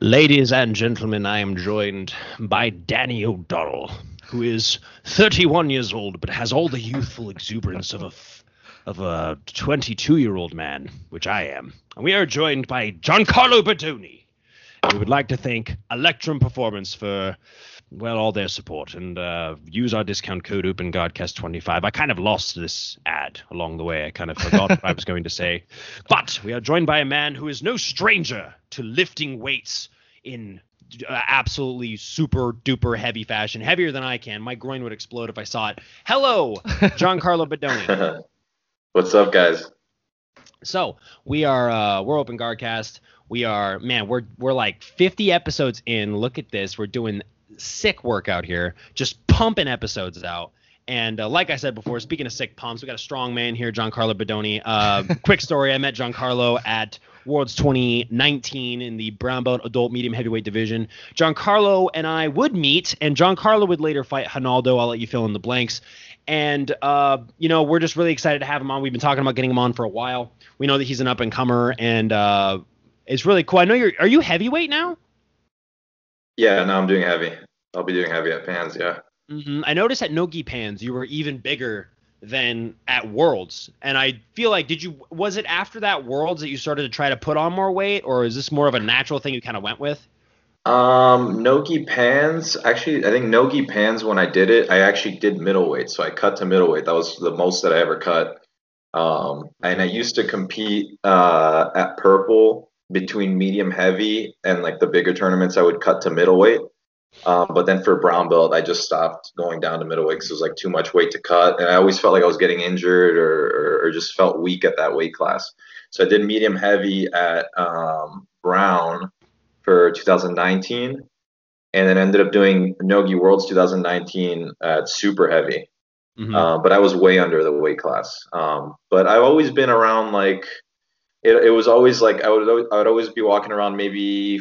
Ladies and gentlemen, I am joined by Danny O'Donnell, who is 31 years old but has all the youthful exuberance of a f- of a 22 year old man, which I am. And we are joined by Giancarlo Bodoni. We would like to thank Electrum Performance for well all their support and uh, use our discount code OpenGuardcast25. I kind of lost this ad along the way. I kind of forgot what I was going to say. But we are joined by a man who is no stranger to lifting weights in uh, absolutely super duper heavy fashion, heavier than I can. My groin would explode if I saw it. Hello, Giancarlo Bodoni. What's up, guys? So we are uh, we're Open Guardcast. We are man, we're we're like 50 episodes in. Look at this. We're doing sick work out here, just pumping episodes out. And uh, like I said before, speaking of sick pumps, we got a strong man here, Giancarlo Bodoni. Uh, quick story: I met Giancarlo at Worlds 2019 in the brown belt adult medium heavyweight division. Giancarlo and I would meet, and Giancarlo would later fight Ronaldo. I'll let you fill in the blanks. And uh, you know, we're just really excited to have him on. We've been talking about getting him on for a while. We know that he's an up and comer, and uh, it's really cool. I know you're. Are you heavyweight now? Yeah, no, I'm doing heavy. I'll be doing heavy at Pans. Yeah. hmm I noticed at Nogi Pans you were even bigger than at Worlds, and I feel like did you was it after that Worlds that you started to try to put on more weight, or is this more of a natural thing you kind of went with? Um, Nogi Pans. Actually, I think Nogi Pans. When I did it, I actually did middleweight, so I cut to middleweight. That was the most that I ever cut. Um, and I used to compete uh, at Purple between medium heavy and like the bigger tournaments. I would cut to middleweight. Um, but then for brown belt, I just stopped going down to middleweight because it was like too much weight to cut, and I always felt like I was getting injured or, or, or just felt weak at that weight class. So I did medium heavy at um, Brown for 2019, and then ended up doing Nogi Worlds 2019 at super heavy. Mhm. Uh, but I was way under the weight class. Um, but I've always been around like it, it was always like I would al- I would always be walking around maybe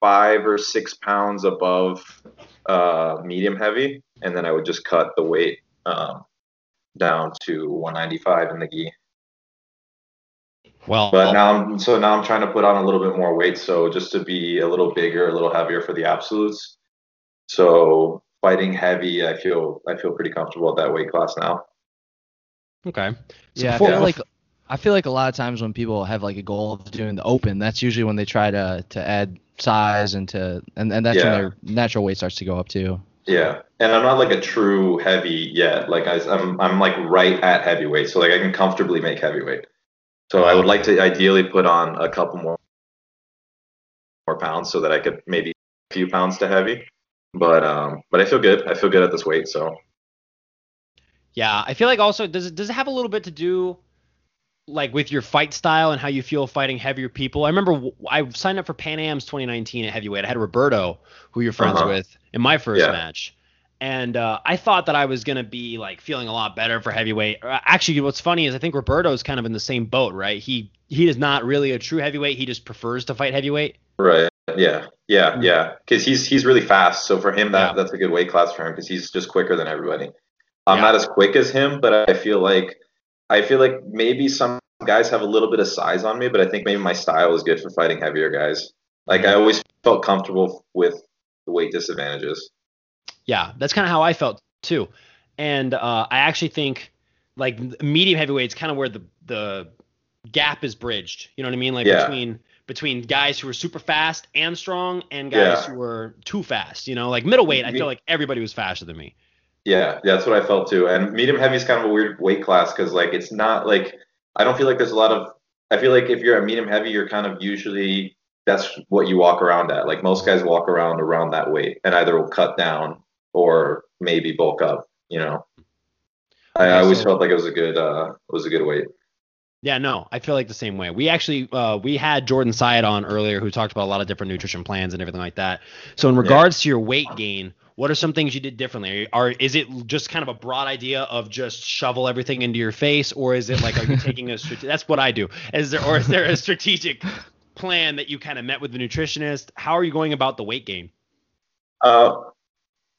five or six pounds above uh, medium heavy, and then I would just cut the weight um, down to 195 in the gi. well, But now I'm so now I'm trying to put on a little bit more weight, so just to be a little bigger, a little heavier for the absolutes. So fighting heavy, I feel I feel pretty comfortable at that weight class now. okay. So yeah, I before- feel like I feel like a lot of times when people have like a goal of doing the open, that's usually when they try to to add size and to and, and that's Yeah. when their natural weight starts to go up too. Yeah, and I'm not like a true heavy yet. Like I, I'm, I'm like right at heavyweight, so like I can comfortably make heavyweight. So I would like to ideally put on a couple more more pounds so that I could maybe a few pounds to heavy. But um, but I feel good. I feel good at this weight. So Yeah, I feel like also does it does it have a little bit to do like with your fight style and how you feel fighting heavier people? I remember w- I signed up for Pan Am's 2019 at heavyweight. I had Roberto, who you're friends Uh-huh. with, in my first Yeah. match. And uh, I thought that I was gonna be like feeling a lot better for heavyweight. Uh, Actually, what's funny is I think Roberto's kind of in the same boat, right? He he is not really a true heavyweight. He just prefers to fight heavyweight. right, yeah, yeah, yeah, because he's he's really fast. So for him, that. Yeah. that's a good weight class for him because he's just quicker than everybody. I'm Yeah. not as quick as him, but I feel like I feel like maybe some guys have a little bit of size on me, but I think maybe my style is good for fighting heavier guys. Like I always felt comfortable with the weight disadvantages. Yeah, that's kind of how I felt too. And uh, I actually think like medium heavyweight's kind of where the the gap is bridged. You know what I mean? Like Yeah. between between guys who are super fast and strong and guys Yeah. who are too fast. You know, like middleweight, I feel like everybody was faster than me. Yeah, that's what I felt too. And medium heavy is kind of a weird weight class because like it's not like I don't feel like there's a lot of. I feel like if you're a medium heavy, you're kind of usually that's what you walk around at. Like most guys walk around around that weight and either will cut down or maybe bulk up. You know, I, I always felt like it was a good uh it was a good weight. Yeah, no, I feel like the same way. We actually uh, we had Jordan Syed on earlier who talked about a lot of different nutrition plans and everything like that. So in regards to your weight gain, what are some things you did differently? Are is it just kind of a broad idea of just shovel everything into your face, or is it like are you taking a that's what I do? Is there or is there a strategic plan that you kind of met with the nutritionist? How are you going about the weight gain? Uh,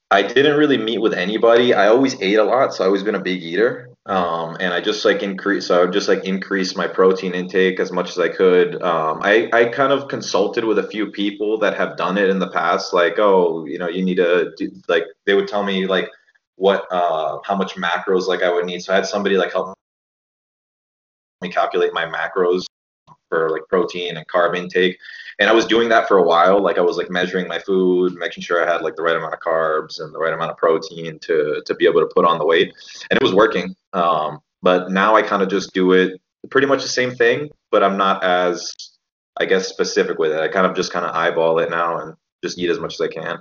I didn't really meet with anybody. I always ate a lot, so I always been a big eater. Um, and I just like increase. So I would just like increase my protein intake as much as I could. Um, I I kind of consulted with a few people that have done it in the past. Like, oh, you know, you need to do, like they would tell me like what uh how much macros like I would need. So I had somebody like help me calculate my macros for like protein and carb intake and i was doing that for a while. Like i was like measuring my food making sure i had like the right amount of carbs and the right amount of protein to to be able to put on the weight. And it was working. Um, but now i kind of just do it pretty much the same thing but i'm not as i guess specific with it. I kind of just kind of eyeball it now and just eat as much as i can.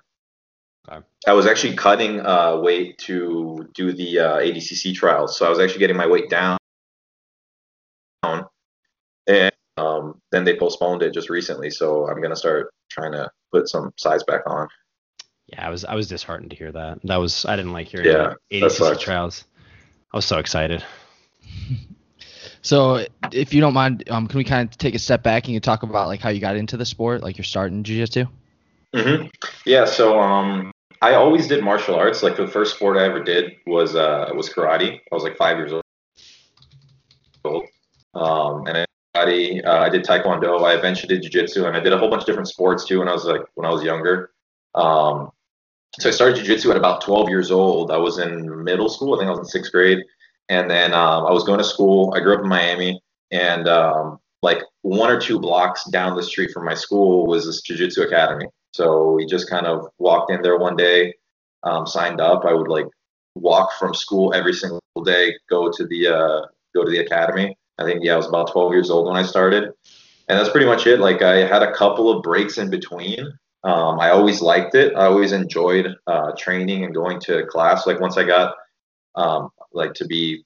Okay. I was actually cutting uh, weight to do the uh, ADCC trials, so I was actually getting my weight down, and um, then they postponed it just recently. So I'm gonna start trying to put some size back on. Yeah, I was I was disheartened to hear that. That was I didn't like hearing Yeah, about that ADCC sucks. trials. I was so excited. So, if you don't mind, um, can we kind of take a step back and you talk about like how you got into the sport, like you're starting jiu-jitsu? hmm Yeah. So um, I always did martial arts. Like the first sport I ever did was uh, was karate. I was like five years old. Um, and I karate. Uh, I did taekwondo. I eventually did jiu-jitsu, and I did a whole bunch of different sports too when I was like when I was younger. Um, so I started jiu-jitsu at about 12 years old. I was in middle school. I think I was in sixth grade, and then um, I was going to school. I grew up in Miami, and um, like one or two blocks down the street from my school was this jiu-jitsu academy. So we just kind of walked in there one day, um, signed up. I would like walk from school every single day, go to the uh, go to the academy. I think yeah, I was about 12 years old when I started, and that's pretty much it. Like I had a couple of breaks in between. Um, I always liked it. I always enjoyed uh, training and going to class. Like once I got um, like to be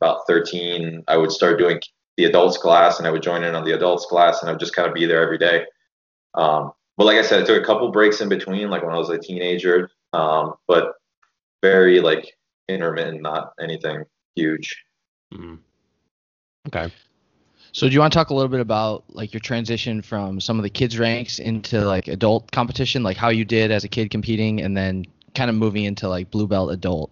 about 13, I would start doing the adults class, and I would join in on the adults class, and I would just kind of be there every day. Um, but like I said, I took a couple breaks in between, like when I was a teenager, um, but very like intermittent, not anything huge. Mhm. Okay. So, do you want to talk a little bit about like your transition from some of the kids ranks into like adult competition, like how you did as a kid competing, and then kind of moving into like blue belt adult?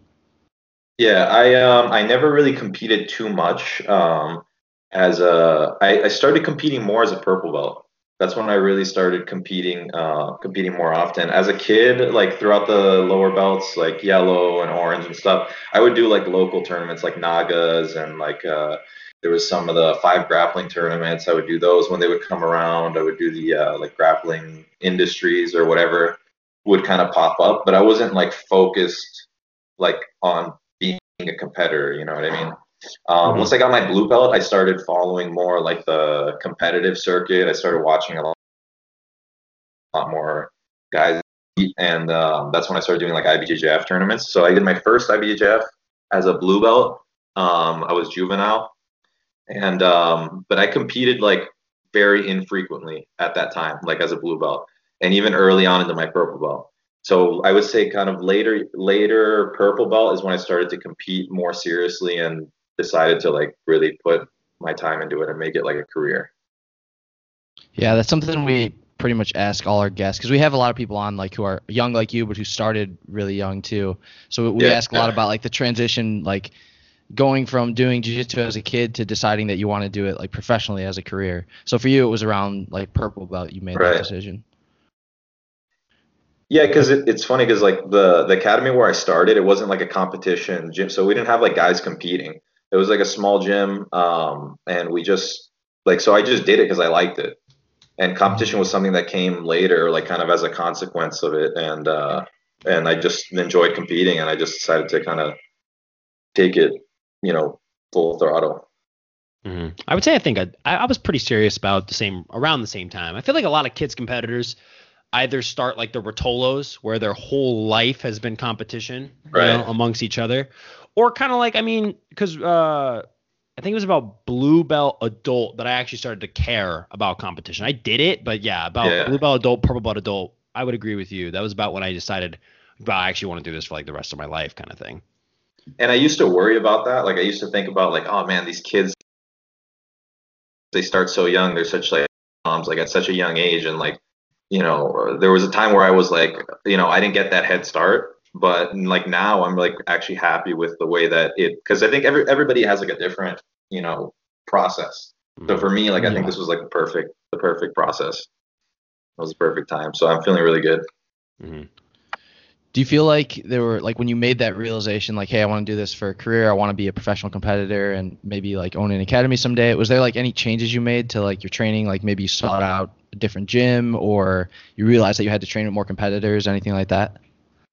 Yeah, I um I never really competed too much. Um, as a I, I started competing more as a purple belt. That's when I really started competing uh competing more often. As a kid, like throughout the lower belts, like yellow and orange and stuff, I would do like local tournaments like Nagas and like uh there was some of the five grappling tournaments. I would do those when they would come around. I would do the uh, like grappling industries or whatever would kind of pop up, but I wasn't like focused like on being a competitor. You know what I mean? Um, Mhm. Once I got my blue belt, I started following more like the competitive circuit. I started watching a lot, lot more guys, and um, that's when I started doing like IBJJF tournaments. So I did my first IBJJF as a blue belt. Um, I was juvenile, and um, but I competed like very infrequently at that time, like as a blue belt, and even early on into my purple belt. So I would say kind of later later purple belt is when I started to compete more seriously and decided to like really put my time into it and make it like a career. Yeah, that's something we pretty much ask all our guests because we have a lot of people on like who are young like you, but who started really young too. So we Yeah. ask a lot about like the transition, like going from doing jiu-jitsu as a kid to deciding that you want to do it like professionally as a career. So for you, it was around like purple belt you made Right. that decision. Yeah, because it, it's funny because like the the academy where I started, it wasn't like a competition gym, so we didn't have like guys competing. It was like a small gym, um, and we just like so I just did it because I liked it, and competition was something that came later, like kind of as a consequence of it, and uh, and I just enjoyed competing, and I just decided to kind of take it, you know, full throttle. hmm I would say I think I, I was pretty serious about the same around the same time. I feel like a lot of kids competitors either start like the Ruotolos, where their whole life has been competition, you know, Right. amongst each other, or kind of like I mean, because uh, I think it was about blue belt adult that I actually started to care about competition. I did it, but yeah, about Yeah. blue belt adult, purple belt adult, I would agree with you. That was about when I decided, about I actually want to do this for like the rest of my life, kind of thing. And I used to worry about that. Like I used to think about like, oh man, these kids they start so young. They're such like moms, like at such a young age, and like, you know, there was a time where I was like, you know, I didn't get that head start, but like now I'm like actually happy with the way that it because I think every everybody has like a different you know process. So for me, like I think this was like the perfect the perfect process. It was the perfect time. So I'm feeling really good. Mhm. Do you feel like there were like when you made that realization, like, hey, I want to do this for a career, I want to be a professional competitor, and maybe like own an academy someday? Was there like any changes you made to like your training? Like maybe you sought out a different gym, or you realized that you had to train with more competitors, anything like that?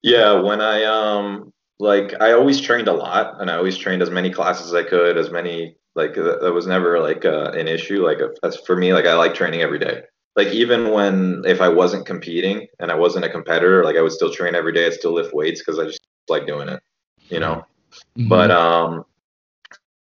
Yeah, when I um like I always trained a lot and I always trained as many classes as I could, as many like that, was never like uh, an issue. Like as for me, like I like training every day. Like even when if I wasn't competing and I wasn't a competitor, like I would still train every day. I'd still lift weights because I just like doing it, you know. But um,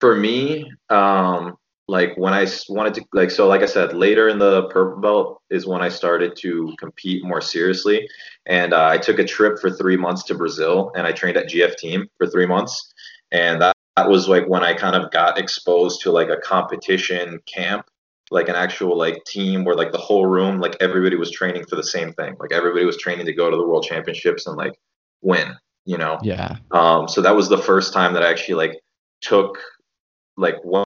for me, um, like when I wanted to, like, so like I said, later in the purple belt is when I started to compete more seriously. And uh, I took a trip for three months to Brazil and I trained at GF Team for three months. And that, that was like when I kind of got exposed to like a competition camp, like an actual like team where like the whole room, like everybody was training for the same thing. Like everybody was training to go to the world championships and like win, you know? yeah, Um, so that was the first time that I actually like took like went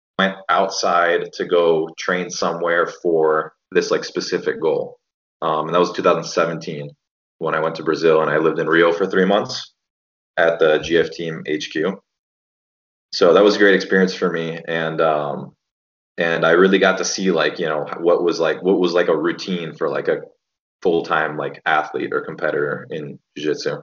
outside to go train somewhere for this like specific goal. Um, and that was 2017 when I went to Brazil and I lived in Rio for three months at the GF Team HQ. So that was a great experience for me, and um, and I really got to see like you know what was like what was like a routine for like a full time like athlete or competitor in jiu-jitsu.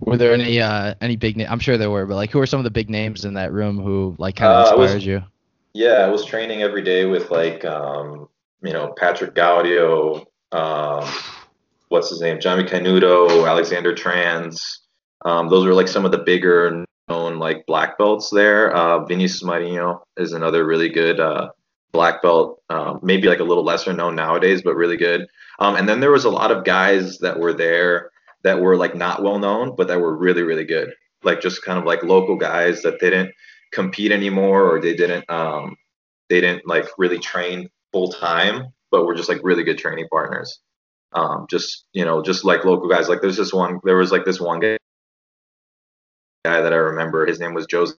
were there any uh any big? Na- I'm sure there were, but like, who are some of the big names in that room who like kind Uh, of was- inspired you? Yeah, I was training every day with like um, you know Patrick Gaudio, um, what's his name, Johnny Canuto, Alexander Trans. Um, those were like some of the bigger known like black belts there. Uh, Vinicius Marinho is another really good uh, black belt, um, maybe like a little lesser known nowadays, but really good. Um, and then there was a lot of guys that were there that were like not well known, but that were really really good. Like just kind of like local guys that didn't compete anymore or they didn't um, they didn't like really train full time, but were just like really good training partners. Um, just you know, just like local guys. Like there's this one, there was like this one guy guy that I remember. His name was Joseph.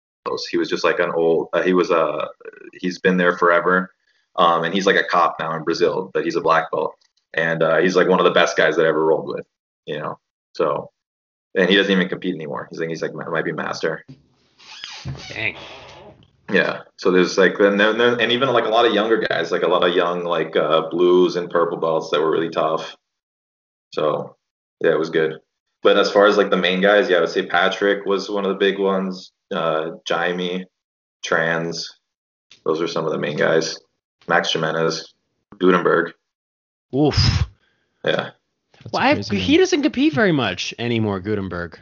He was just like an old. Uh, he was a. Uh, he's been there forever, um, and he's like a cop now in Brazil, but he's a black belt, and uh, he's like one of the best guys that I ever rolled with. You know, so and he doesn't even compete anymore. He's like he's like might be master. Dang. Yeah. So there's like then then- and even like a lot of younger guys, like a lot of young like uh, blues and purple belts that were really tough. So yeah, it was good. But as far as like the main guys, yeah, I would say Patrick was one of the big ones. Uh, Jaime, Trans, those are some of the main guys. Max Gimenis, Gutemberg. Oof. Yeah. That's Well, a I, crazy he doesn't compete very much anymore, Gutemberg.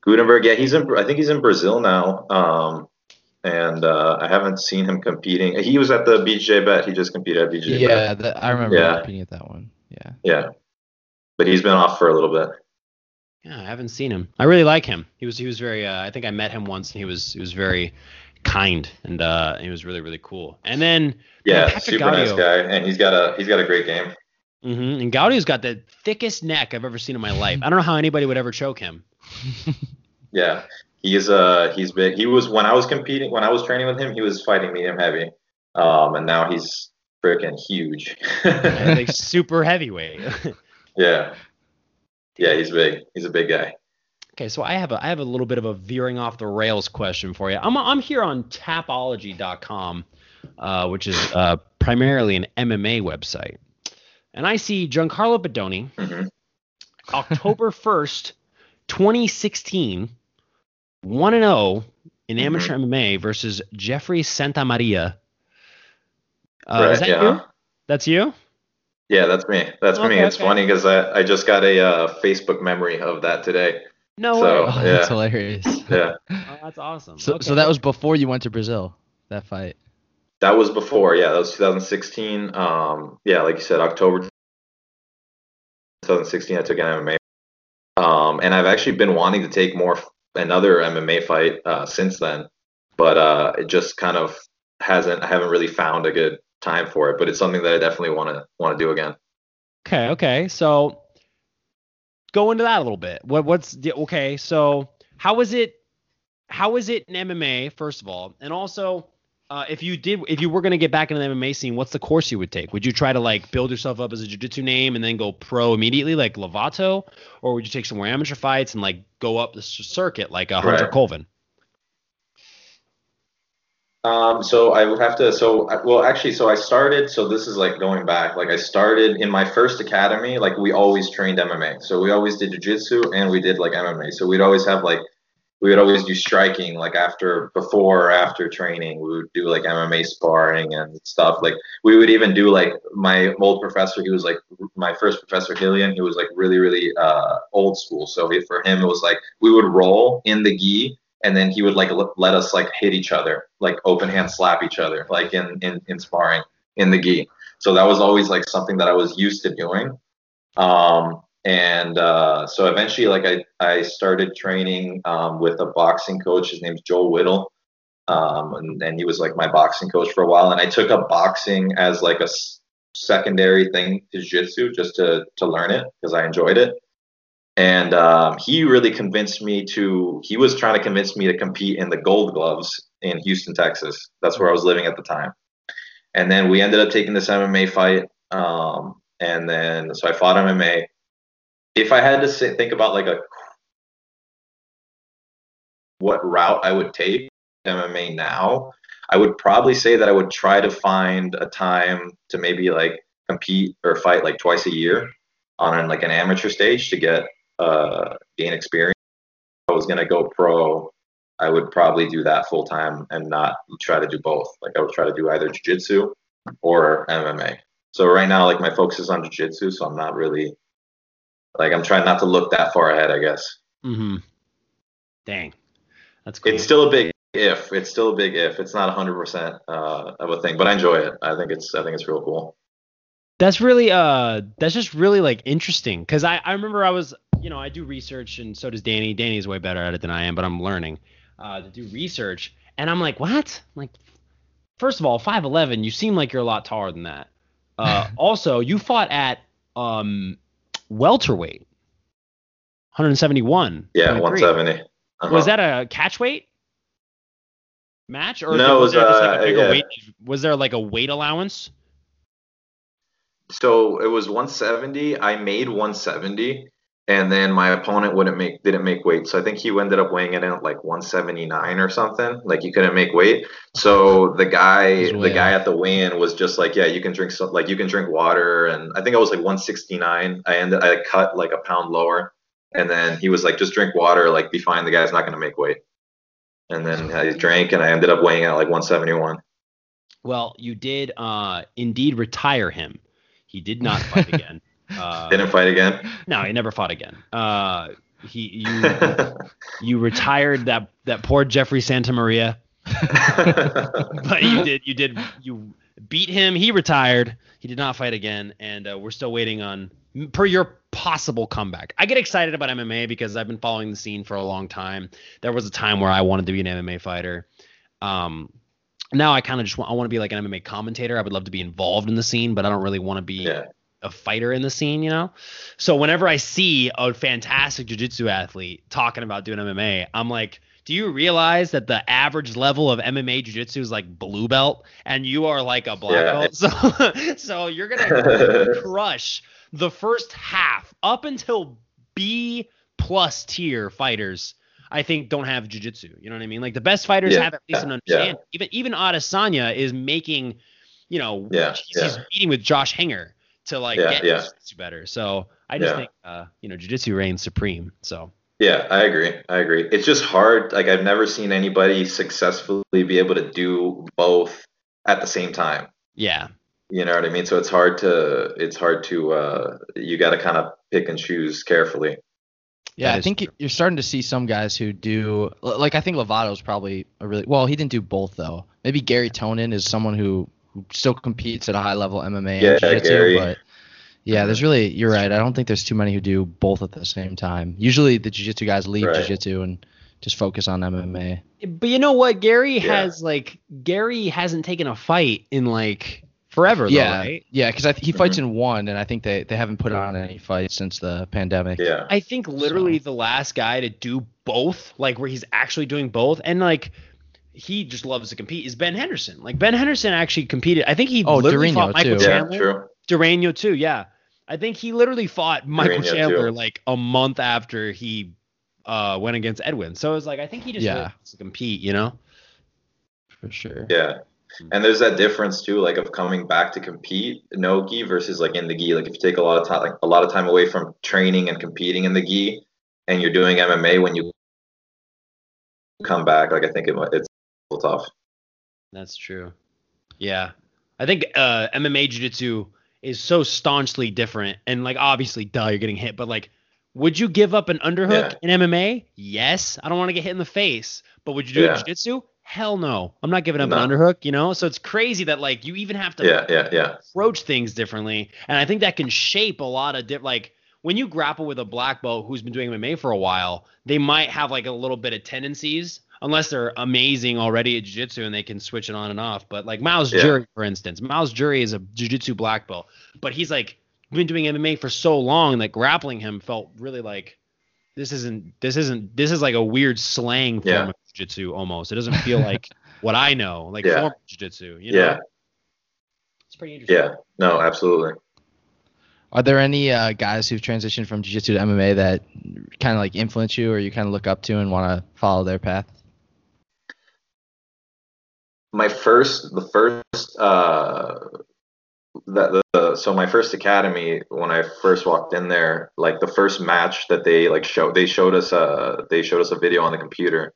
Gutemberg, yeah, he's in. I think he's in Brazil now. Um, and uh, I haven't seen him competing. He was at the BJ Bet. He just competed at BJ Bet. Yeah, that, I remember Yeah. competing at that one. Yeah. Yeah. But he's been off for a little bit. Yeah, I haven't seen him. I really like him. He was he was very. Uh, I think I met him once, and he was he was very kind, and uh, he was really really cool. And then Yeah, Patrick super nice guy, and he's got a he's got a great game. hmm and Gaudio's got the thickest neck I've ever seen in my life. I don't know how anybody would ever choke him. Yeah, he's uh he's big. He was when I was competing when I was training with him, he was fighting medium heavy, um, and now he's freaking huge. like super heavyweight. yeah, yeah, he's big. He's a big guy. Okay, so I have a I have a little bit of a veering off the rails question for you. I'm I'm here on Tapology.com, uh, which is uh, primarily an MMA website, and I see Giancarlo Bodoni, hmm October first, 2016, one and zero in amateur MMA versus Jeffrey Santa Maria. Uh, is that yeah. you? That's you? Yeah, that's me. That's me. It's okay. funny because I, I just got a uh, Facebook memory of that today. No So- way. Oh, yeah. that's hilarious. Yeah, Oh, that's awesome. So, Okay. so that was before you went to Brazil. That fight. that was before. Yeah, that was 2016. Um, yeah, like you said, October 2016. I took an MMA, um, and I've actually been wanting to take more another MMA fight uh, since then, but uh, it just kind of hasn't. I haven't really found a good time for it, but it's something that I definitely want to want to do again. Okay, okay. So go into that a little bit. What what's the, okay? So how is it? How is it in MMA first of all, and also uh, if you did, if you were going to get back into the MMA scene, what's the course you would take? Would you try to like build yourself up as a jiu-jitsu name and then go pro immediately, like Lovato, or would you take some more amateur fights and like go up the circuit like a Hunter Right. Colvin? Um, so I would have to. So well, actually, so I started. So this is like going back. Like I started in my first academy. Like we always trained MMA. So we always did jujitsu and we did like MMA. So we'd always have like we would always do striking like after before or after training. We would do like MMA sparring and stuff. Like we would even do like my old professor. He was like my first professor Hillian. He was like really really uh, old school. So for him it was like we would roll in the gi and then he would like let us like hit each other, like open hand slap each other, like in in, in sparring in the gi. So that was always like something that I was used to doing. Um, and uh, so eventually, like I I started training um, with a boxing coach. His name's Joel Whittle. Um, and, and he was like my boxing coach for a while, and I took up boxing as like a secondary thing to jiu-jitsu just to to learn it because I enjoyed it and um, he really convinced me to he was trying to convince me to compete in the gold gloves in houston texas. That's where i was living at the time. And then we ended up taking this mma fight um, and then so i fought mma if i had to say, think about like a what route i would take mma now i would probably say that i would try to find a time to maybe like compete or fight like twice a year on like an amateur stage to get uh, gain experience. If I was gonna go pro, I would probably do that full time and not try to do both. Like I would try to do either jiu-jitsu or MMA. So right now, like my focus is on jiu-jitsu, so I'm not really like I'm trying not to look that far ahead. I guess Mm-hmm. Dang, that's cool. it's still a big if. It's still a big if. It's not 100 percent uh, of a thing, but I enjoy it. I think it's I think it's real cool. That's really uh that's just really like interesting because I I remember I was you know I do research and so does Danny. Danny's way better at it than I am, but I'm learning uh to do research and I'm like what like first of all 5'11 you seem like you're a lot taller than that. Uh also you fought at um welterweight 171. Yeah, 170. Uh-huh. Was that a catch weight match or No, was was, there just like a uh, bigger yeah. weight? Was there like a weight allowance? So it was 170. I made 170, and then my opponent wouldn't make didn't make weight. So I think he ended up weighing in at like 179 or something. Like he couldn't make weight. So the guy the guy at the weigh-in was just like, yeah, you can drink some like you can drink water. And I think I was like 169. I ended I cut like a pound lower, and then he was like, just drink water. Like be fine. The guy's not gonna make weight. And then I drank, and I ended up weighing in at like 171. Well, you did uh, indeed retire him. He did not fight again. Uh, Didn't fight again. no, he never fought again. Uh, he you you retired that that poor Jeffrey Santamaria, but you did you did you beat him. He retired. He did not fight again, and uh, we're still waiting on per your possible comeback. I get excited about MMA because I've been following the scene for a long time. There was a time where I wanted to be an MMA fighter. Um, now I kind of just want I want to be like an MMA commentator. I would love to be involved in the scene, but I don't really want to be yeah. A fighter in the scene, you know? So whenever I see a fantastic jiu-jitsu athlete talking about doing MMA, I'm like, do you realize that the average level of MMA jiu-jitsu is like blue belt and you are like a black Yeah. belt? So so you're going to crush the first half up until B plus tier fighters. I think don't have jiu-jitsu. You know what I mean? Like the best fighters Yeah, have at least yeah, an yeah. understanding. Even even Adesanya is making, you know, Yeah, he's, he's yeah. meeting with Josh Hinger to like Yeah, get yeah. jiu-jitsu better. So I just Yeah. think uh, you know, jiu-jitsu reigns supreme. So Yeah, I agree. I agree. It's just hard. Like I've never seen anybody successfully be able to do both at the same time. yeah. You know what I mean? So it's hard to it's hard to uh you got to kind of pick and choose carefully. Yeah, I think true. you're starting to see some guys who do like I think Lovato's probably a really well. He didn't do both though. Maybe Garry Tonon is someone who, who still competes at a high level MMA Yeah, and jiu-jitsu, Garry. but yeah, there's really you're right. I don't think there's too many who do both at the same time. Usually the jiu-jitsu guys leave Right. jiu-jitsu and just focus on MMA. But you know what? Garry Yeah. has like Garry hasn't taken a fight in like forever. Though, yeah, right? yeah, because he fights Mhm. in one, and I think they, they haven't put on any fights since the pandemic. Yeah. I think literally the last guy to do both, like where he's actually doing both, and like he just loves to compete, is Ben Henderson. Like Ben Henderson actually competed. I think he Oh, literally Durinho, fought Michael too. Yeah, Chandler. true. Durinho too, yeah. I think he literally fought Michael Durinho, Chandler too. like a month after he uh, went against Edwin. So it's like I think he just Yeah. really wants to compete, you know? for sure. Yeah. And there's that difference too, like of coming back to compete no gi versus like in the gi. Like if you take a lot of time, like a lot of time away from training and competing in the gi, and you're doing MMA when you come back, like I think it, might- it's a little tough. That's true. Yeah. I think uh, MMA Jiu Jitsu is so staunchly different. And, like, obviously, duh, you're getting hit. But, like, would you give up an underhook in MMA? Yes. I don't want to get hit in the face. But would you do it Yeah. in Jiu Jitsu? Hell no. I'm not giving up No. an underhook, you know? So it's crazy that, like, you even have to Yeah, yeah, yeah. approach things differently. And I think that can shape a lot of different, like, when you grapple with a black belt who's been doing MMA for a while, they might have like a little bit of tendencies, unless they're amazing already at jiu-jitsu and they can switch it on and off. But like Miles Yeah. Jury, for instance, Myles Jury is a jiu-jitsu black belt, but he's like been doing MMA for so long that grappling him felt really like this isn't this isn't this is like a weird slang form Yeah. of jiu-jitsu almost. It doesn't feel like what I know, like Yeah. form of jiu-jitsu. You know? Yeah, It's pretty interesting. yeah. No, absolutely. Are there any uh, guys who've transitioned from jiu-jitsu to MMA that kind of like influence you, or you kind of look up to and want to follow their path? My first the first uh that the, so my first academy when i first walked in there like the first match that they like showed they showed us uh they showed us a video on the computer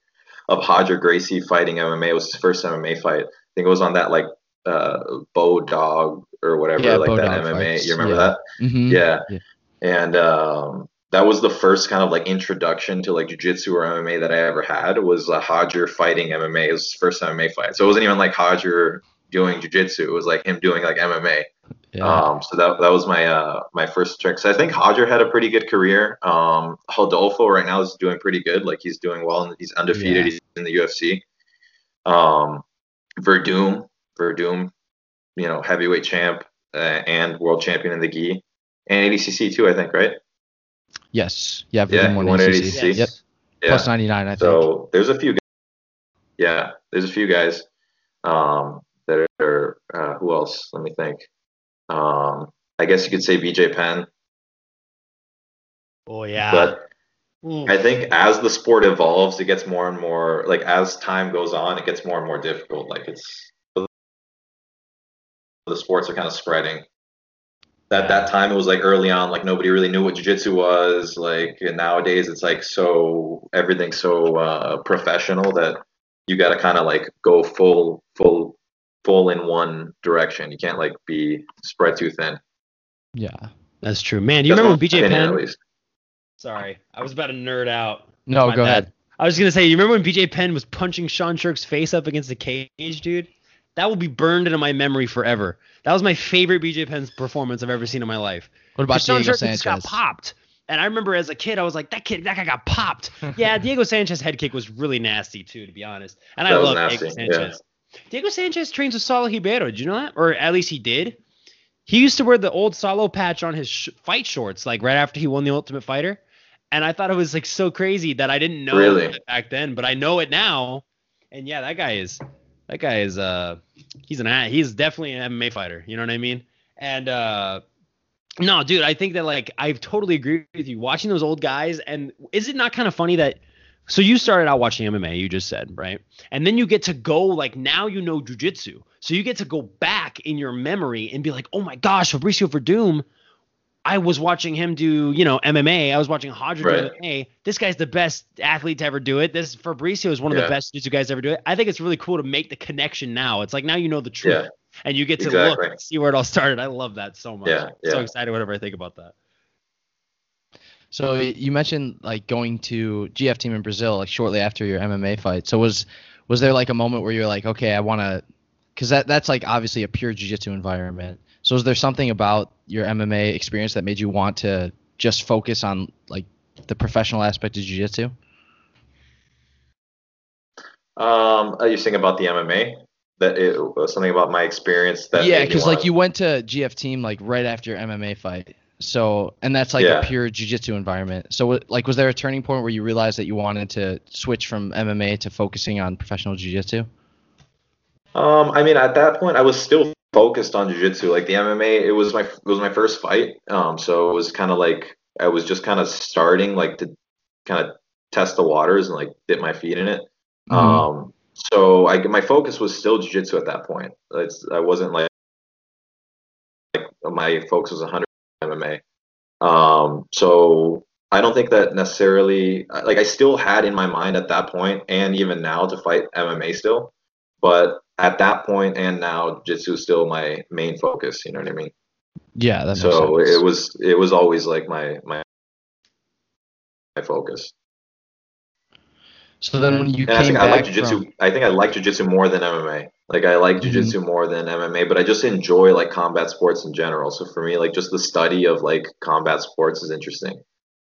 of Roger Gracie fighting MMA it was his first MMA fight I think it was on that like uh bow dog or whatever Yeah, like that MMA fights, you remember yeah. that Mm-hmm. yeah. Yeah. And um, that was the first kind of like introduction to like jiu-jitsu or MMA that I ever had was uh, Roger fighting MMA. It was his first MMA fight. So it wasn't even like Roger doing jiu-jitsu. It was like him doing like MMA. Yeah. Um, so that that was my uh my first trick. So I think Roger had a pretty good career. Um, Rodolfo right now is doing pretty good. Like he's doing well and he's undefeated. Yeah. He's in the UFC. Um, Werdum, Werdum, you know, heavyweight champ uh, and world champion in the gi and ADCC too. I think right. Yes. Yeah. Yeah, Werdum he won won ACC. ADCC. Yep. Yeah. Plus 99, I think. So there's a few. Guys, yeah, there's a few guys um, that are. Uh, who else? Let me think. Um, I guess you could say BJ Penn, Oh yeah. but Mm. I think as the sport evolves, it gets more and more like as time goes on, it gets more and more difficult. Like it's the sports are kind of spreading. That that time it was like early on, like nobody really knew what jujitsu was. Like and nowadays, it's like so everything's so uh, professional that you got to kind of like go full full full in one direction. You can't like be spread too thin. yeah. That's true, man. Do you That's remember when BJ opinion, Penn? at least. Sorry, I was about to nerd out. No, My go bad. ahead. I was gonna say, you remember when BJ Penn was punching Sean Sherk's face up against the cage, dude? That will be burned into my memory forever. That was my favorite BJ Penn's performance I've ever seen in my life. What about 'Cause Sean Diego Sherk just got popped. And I remember as a kid, I was like, that kid, that guy got popped. yeah, Diego Sanchez head kick was really nasty too, to be honest. And I That was love nasty, Diego yeah. Sanchez. Diego Sanchez trains with Saulo Ribeiro. Did you know that? Or at least he did. He used to wear the old Saulo patch on his sh- fight shorts, like right after he won the Ultimate Fighter. And I thought it was like so crazy that I didn't know Really? it back then, but I know it now. And yeah, that guy is that guy is uh he's an he's definitely an MMA fighter. You know what I mean? And uh no, dude, I think that like I totally agree with you. Watching those old guys, and is it not kind of funny that so you started out watching MMA, you just said, right? And then you get to go like now you know jujitsu. So you get to go back in your memory and be like, oh my gosh, Fabricio Werdum, I was watching him do, you know, MMA. I was watching Roger Right. do MMA. This guy's the best athlete to ever do it. This Fabricio is one of Yeah. the best jiu-jitsu guys to ever do it. I think it's really cool to make the connection now. It's like now you know the truth Yeah, and you get to Exactly. look and see where it all started. I love that so much. Yeah, So excited whenever I think about that. So you mentioned like going to GF team in Brazil like shortly after your MMA fight. So was was there like a moment where you're like, okay, I want to, because that that's like obviously a pure jiu-jitsu environment. So is there something about your MMA experience that made you want to just focus on like the professional aspect of jiu-jitsu? Um, are you saying about the MMA? that it was something about my experience that yeah, because like you went to GF team like right after your MMA fight. So and that's like Yeah. a pure jiu-jitsu environment. So like was there a turning point where you realized that you wanted to switch from MMA to focusing on professional jiu-jitsu? Um, I mean, at that point, I was still focused on jiu-jitsu. Like the MMA, it was my it was my first fight. Um, so it was kind of like I was just kind of starting, like to kind of test the waters and like dip my feet in it. Mhm. Um, so I my focus was still jiu-jitsu at that point. It's I wasn't like like my focus was 100 MMA. Um, so I don't think that necessarily like I still had in my mind at that point and even now to fight MMA still, but at that point and now jiu-jitsu is still my main focus. You know what I mean? Yeah, So sense. it was it was always like my my my focus. So then when you And I came think I like back jujitsu. from, I think I like jujitsu more than MMA. Like I like Mhm. jujitsu more than MMA, but I just enjoy like combat sports in general. So for me, like just the study of like combat sports is interesting.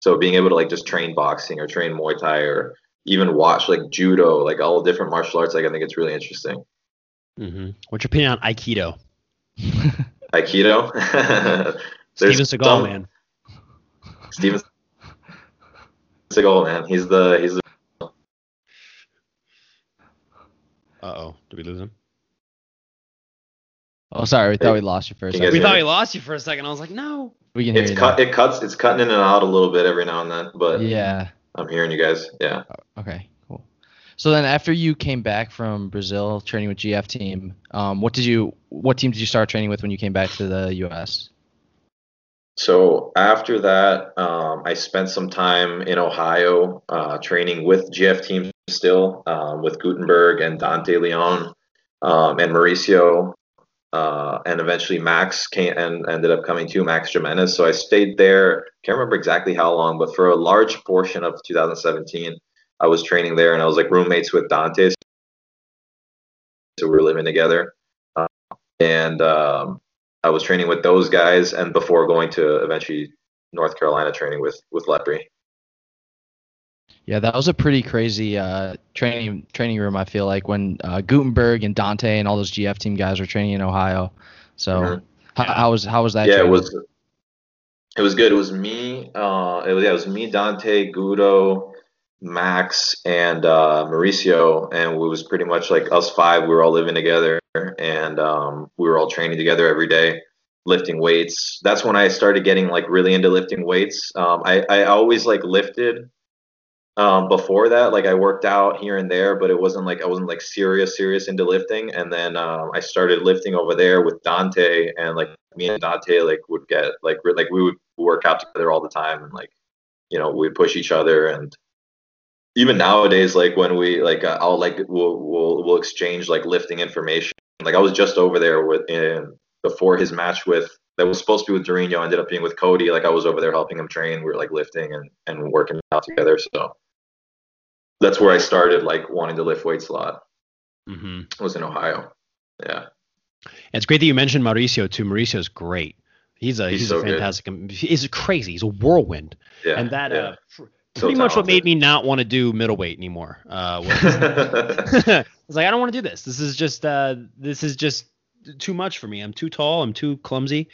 So being able to like just train boxing or train Muay Thai or even watch like judo, like all different martial arts, like I think it's really interesting. Hmm What's your opinion on Aikido? Aikido. There's Steven Seagal, some- man. Steven Seagal, man. He's the he's the Uh oh, did we lose him? oh, sorry, we thought we lost you for a second. We thought me? we lost you for a second. I was like, no. We can hear it's you cut it cuts it's cutting in and out a little bit every now and then, but Yeah. I'm hearing you guys. Yeah. Okay. So then, after you came back from Brazil training with GF team, um, what did you, what team did you start training with when you came back to the U.S.? So after that, um, I spent some time in Ohio uh, training with GF team still, um, with Gutemberg and Dante Leon um, and Mauricio, uh, and eventually Max came and ended up coming to Max Gimenis. So I stayed there. Can't remember exactly how long, but for a large portion of 2017, I was training there, and I was like roommates with Dante. So we were living together, uh, and um, I was training with those guys, and before going to eventually North Carolina training with with Lepri. Yeah, that was a pretty crazy uh, training training room. I feel like when uh, Gutemberg and Dante and all those GF team guys were training in Ohio. So Mhm. how, how was how was that? yeah, it was it was good. It was me. Uh, it was, yeah, it was me, Dante, Gudo, Max, and uh, Mauricio, and it was pretty much like us five. We were all living together, and um, we were all training together every day, lifting weights. That's when I started getting like really into lifting weights. Um, I I always like lifted. Um, before that, like I worked out here and there, but it wasn't like I wasn't like serious, serious into lifting. And then um, I started lifting over there with Dante, and like me and Dante like would get like re- like we would work out together all the time, and like you know we'd push each other. And even nowadays, like when we like uh, I'll like we'll we'll we'll exchange like lifting information. Like I was just over there with in before his match with that was supposed to be with Durinho, ended up being with Cody. Like I was over there helping him train. We were like lifting and and working out together. So that's where I started like wanting to lift weights a lot. hmm Was in Ohio. Yeah. It's great that you mentioned Mauricio too. Mauricio's great. He's a He's he's, so a good. fantastic. He's crazy. He's a whirlwind. Yeah. and that yeah. uh, So pretty much what made me not want to do middleweight anymore. Uh, was, I was like, I don't want to do this. This is just uh, this is just too much for me. I'm too tall. I'm too clumsy.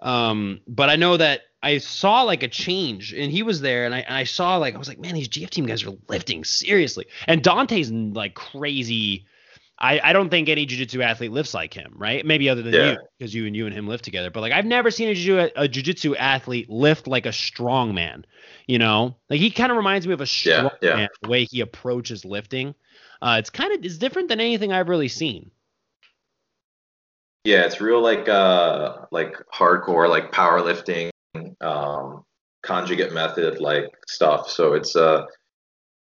Um, but I know that I saw like a change, and he was there, and I, and I saw like I was like, man, these GF team guys are lifting seriously, and Dante's like crazy. I, I don't think any jiu-jitsu athlete lifts like him, right? Maybe other than Yeah. you, because you and you and him lift together. But like I've never seen a, jiu- a jiu-jitsu athlete lift like a strong man. You know, like he kind of reminds me of a strong yeah. man, the way he approaches lifting. Uh, it's kind of it's different than anything I've really seen. Yeah, it's real like uh like hardcore like powerlifting um conjugate method like stuff. So it's uh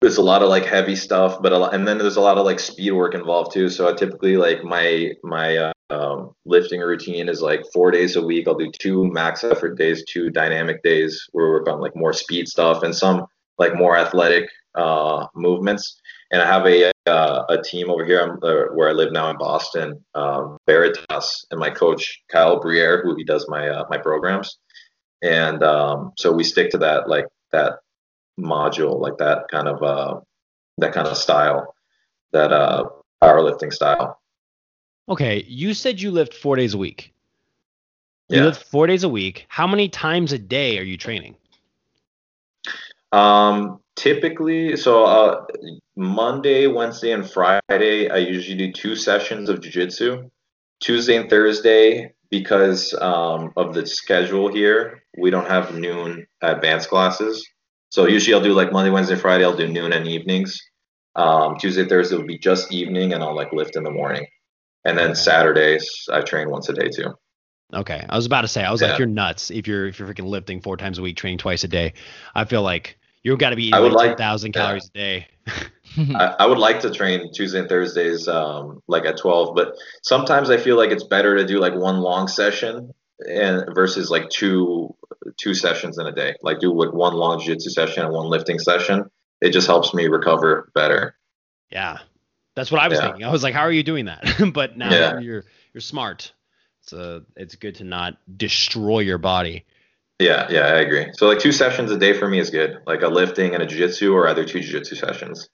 there's a lot of like heavy stuff, but a lot, and then there's a lot of like speed work involved too. So I typically like my my uh, um, lifting routine is like four days a week. I'll do two max effort days, two dynamic days where we work on like more speed stuff and some like more athletic uh, movements. And I have a uh, a team over here um, uh, where I live now in Boston, um, Veritas, and my coach Kyle Briere, who he does my uh, my programs. And um, so we stick to that like that module, like that kind of uh, that kind of style, that uh, powerlifting style. Okay, you said you lift four days a week. You Yeah. lift four days a week. How many times a day are you training? Um, typically, so uh, Monday, Wednesday, and Friday, I usually do two sessions of jujitsu. Tuesday and Thursday, because um, of the schedule here, we don't have noon advanced classes. So usually I'll do like Monday, Wednesday, Friday, I'll do noon and evenings. Um, Tuesday, Thursday will be just evening, and I'll like lift in the morning. And then Saturdays, I train once a day too. Okay, I was about to say, I was Yeah. like, you're nuts if you're if you're freaking lifting four times a week, training twice a day. I feel like you've got to be I eating would like like- ten thousand yeah. calories a day. I, I would like to train Tuesday and Thursdays, um, like at 12, but sometimes I feel like it's better to do like one long session and versus like two two sessions in a day. Like do like one long jiu-jitsu session and one lifting session. It just helps me recover better. Yeah, that's what I was Yeah. thinking. I was like, how are you doing that? but now Yeah. you're you're smart. It's a, it's good to not destroy your body. Yeah, yeah, I agree. So like two sessions a day for me is good. Like a lifting and a jiu-jitsu or either two jiu-jitsu sessions.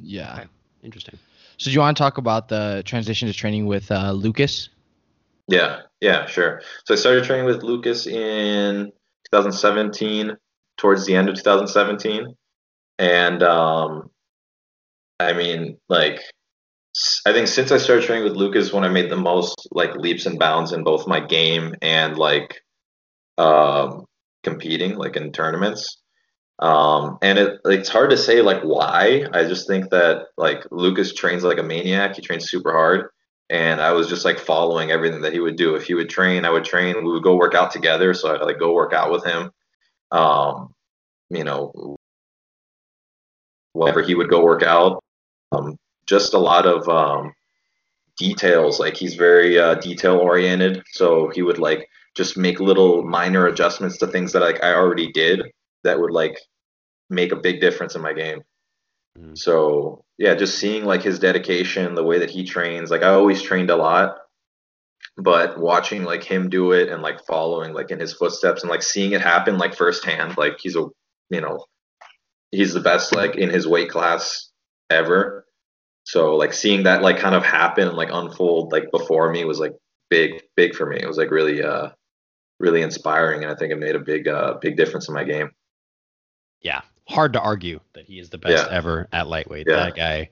yeah. Okay. Interesting. So do you want to talk about the transition to training with uh, Lucas? Yeah, yeah, sure. So I started training with Lucas in 2017, towards the end of 2017, and um, I mean, like, I think since I started training with Lucas, when I made the most like leaps and bounds in both my game and like um, competing, like in tournaments. Um, and it it's hard to say like why. I just think that like Lucas trains like a maniac. He trains super hard and I was just like following everything that he would do. If he would train, I would train. We would go work out together, so I'd like go work out with him. Um, you know, whenever he would go work out, um, just a lot of um, details. Like he's very uh, detail oriented, so he would like just make little minor adjustments to things that like I already did that would like make a big difference in my game. Mhm. So yeah, just seeing like his dedication, the way that he trains. Like I always trained a lot, but watching like him do it and like following like in his footsteps and like seeing it happen like firsthand, like he's a you know he's the best like in his weight class ever. So like seeing that like kind of happen and like unfold like before me was like big big for me. It was like really uh really inspiring and I think it made a big uh big difference in my game. Yeah, hard to argue that he is the best Yeah. ever at lightweight. Yeah. That guy.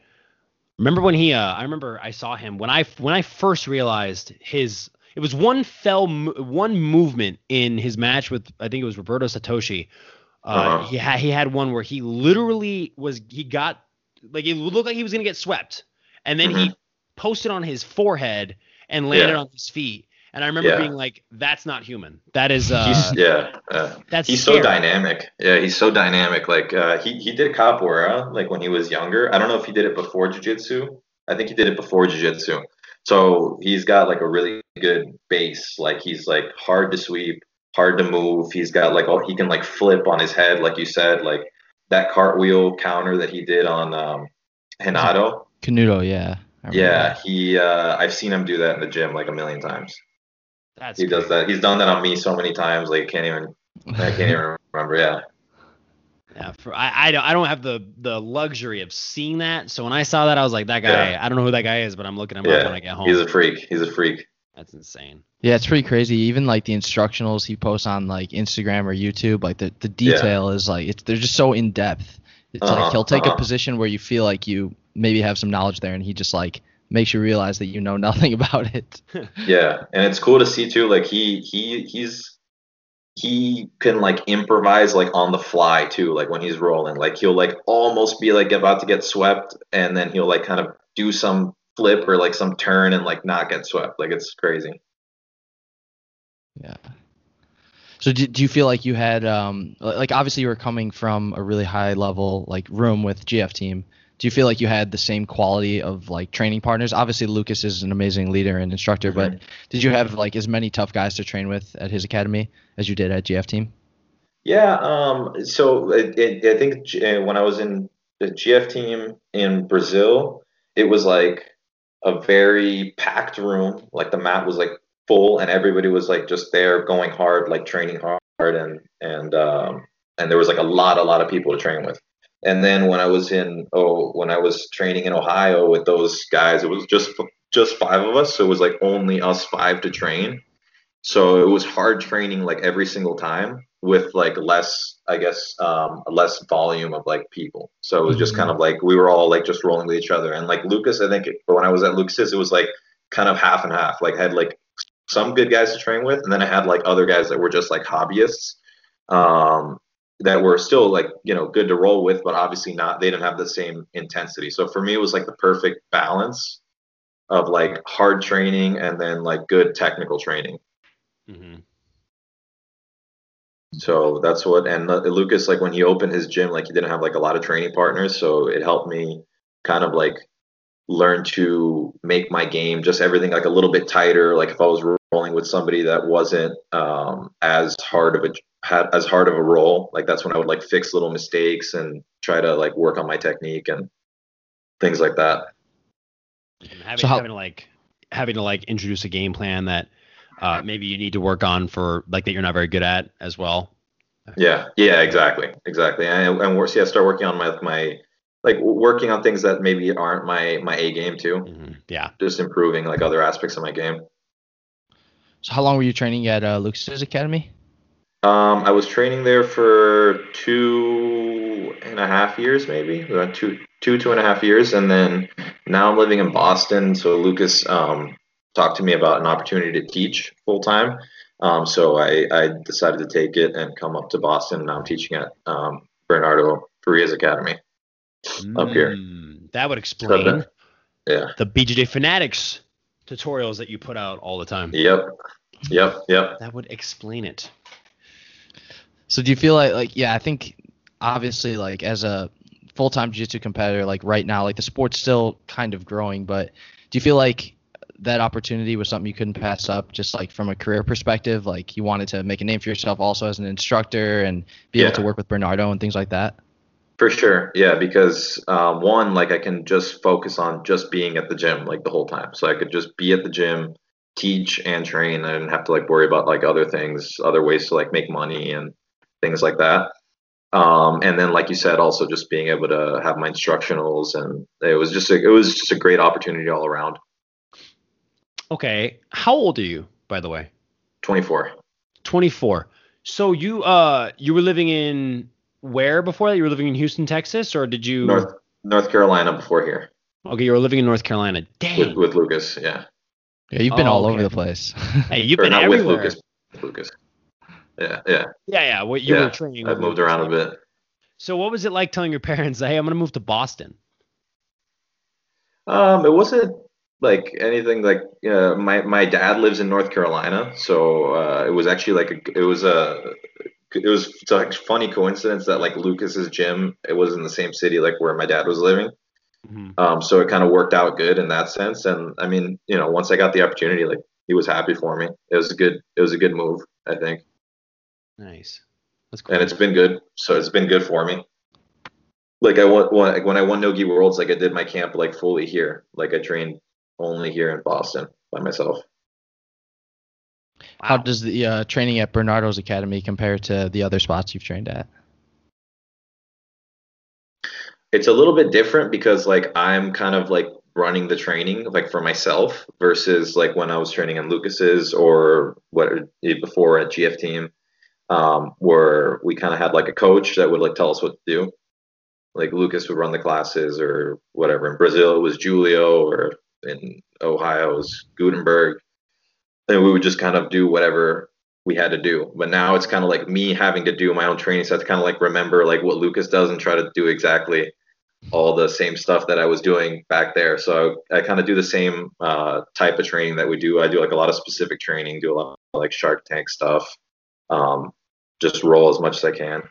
Remember when he? Uh, I remember I saw him when I when I first realized his. It was one fell one movement in his match with I think it was Roberto Satoshi. Uh, Uh-huh. He had he had one where he literally was he got like it looked like he was gonna get swept, and then he posted on his forehead and landed Mm-hmm. Yeah. on his feet. And I remember Yeah. being like, "That's not human. That is uh, he's yeah. Uh, that's he's scary. so dynamic. Yeah, he's so dynamic. Like uh, he he did capoeira like when he was younger. I don't know if he did it before jiu-jitsu. I think he did it before jiu-jitsu. So he's got like a really good base. Like he's like hard to sweep, hard to move. He's got like all he can like flip on his head, like you said, like that cartwheel counter that he did on um, Renato. Canuto, yeah. Yeah, that. he uh, I've seen him do that in the gym like a million times. That's He does that. He's done that on me so many times. Like can't even I can't even remember. Yeah. Yeah, for, I, I don't I don't have the the luxury of seeing that. So when I saw that, I was like, that guy. Yeah. I don't know who that guy is, but I'm looking him up when I get home. He's a freak. He's a freak. That's insane. Yeah, it's pretty crazy. Even like the instructionals he posts on like Instagram or YouTube, like the, the Yeah. detail is like it's they're just so in depth. It's Uh-huh, like he'll take a uh-huh. position where you feel like you maybe have some knowledge there, and he just like makes you realize that you know nothing about it. Yeah, and it's cool to see too. Like he he he's he can like improvise like on the fly too. Like when he's rolling, like he'll like almost be like about to get swept, and then he'll like kind of do some flip or like some turn and like not get swept. Like it's crazy. Yeah. So do, do you feel like you had um like obviously you were coming from a really high level like room with GF team. Do you feel like you had the same quality of like training partners? Obviously Lucas is an amazing leader and instructor, but did you have like as many tough guys to train with at his academy as you did at GF team? Yeah. Um. So it, it, I think uh, when I was in the GF team in Brazil, it was like a very packed room. Like the mat was like full, and everybody was like just there, going hard, like training hard, and and um and there was like a lot, a lot of people to train with. And then when I was in oh, when I was training in Ohio with those guys, it was just just five of us, so it was like only us five to train. So it was hard training like every single time with like less, I guess, um, less volume of like people. So it was just kind of like we were all like just rolling with each other. And like Lucas, I think when I was at Lucas's, it was like kind of half and half. Like I had like some good guys to train with, and then I had like other guys that were just like hobbyists. Um, that were still like you know good to roll with, but obviously not. They didn't have the same intensity. So for me, it was like the perfect balance of like hard training and then like good technical training. Mm-hmm. So that's what. And uh, Lucas, like when he opened his gym, like he didn't have like a lot of training partners, so it helped me kind of like learn to make my game just everything like a little bit tighter. Like if I was rolling with somebody that wasn't um, as hard of a had as hard of a roll, like that's when I would like fix little mistakes and try to like work on my technique and things like that. Having, So how- having to like having to like introduce a game plan that uh, maybe you need to work on for like that you're not very good at as well. Yeah, yeah, exactly, exactly. And and worse, yeah, start working on my my like working on things that maybe aren't my my A game too. hmm Yeah. Just improving like other aspects of my game. So how long were you training at uh, Lucas's academy? Um, I was training there for two and a half years, maybe two, two, two and a half years, and then now I'm living in Boston. So Lucas um, talked to me about an opportunity to teach full time. Um, so I, I decided to take it and come up to Boston. Now I'm teaching at um, Bernardo Faria's Academy. Up here. Mm, that would explain that- Yeah. the BJJ Fanatics tutorials that you put out all the time. Yep. Yep. Yep. That would explain it. So do you feel like like yeah, I think obviously like as a full-time jiu-jitsu competitor like right now like the sport's still kind of growing, but do you feel like that opportunity was something you couldn't pass up just like from a career perspective like you wanted to make a name for yourself also as an instructor and be Yeah. able to work with Bernardo and things like that? For sure, yeah, because um, one, like I can just focus on just being at the gym like the whole time, so I could just be at the gym, teach and train, and I didn't have to like worry about like other things, other ways to like make money and things like that. Um, and then, like you said, also just being able to have my instructionals, and it was just a, it was just a great opportunity all around. Okay. How old are you, by the way? Twenty four, 24. So you uh you were living in where before that? You were living in Houston, Texas, or did you? North North Carolina before here Okay, you were living in North Carolina. with Dang. with Lucas, yeah, Yeah, you've been Oh, all okay. over the place. Hey, you've or been not everywhere. with Lucas, Lucas, yeah, yeah, Yeah, yeah. What you Yeah, were training. I've with moved Lucas. around a bit. So what was it like telling your parents, "Hey, I'm gonna move to Boston"? Um, it wasn't like anything like uh, my my dad lives in North Carolina, so uh, it was actually like a, it was a it was it's a funny coincidence that like Lucas's gym it was in the same city like where my dad was living. Mhm. Um, so it kind of worked out good in that sense. And I mean, you know, once I got the opportunity, like he was happy for me. It was a good it was a good move, I think, Nice. That's cool. and it's been good. So it's been good for me. Like I won, won like when I won Nogi Worlds, like I did my camp like fully here. Like I trained only here in Boston by myself. How does the uh, training at Bernardo's academy compare to the other spots you've trained at? It's a little bit different because like I'm kind of like running the training like for myself versus like when I was training in Lucas's or what before at GF team, um, where we kind of had like a coach that would like tell us what to do. Like Lucas would run the classes or whatever. In Brazil it was Julio or in Ohio it was Gutemberg. And we would just kind of do whatever we had to do. But now it's kind of like me having to do my own training. So I have to kind of like remember like what Lucas does and try to do exactly all the same stuff that I was doing back there. So I, kind of do the same uh, type of training that we do. I do like a lot of specific training, do a lot of like Shark Tank stuff. Um, just roll as much as I can.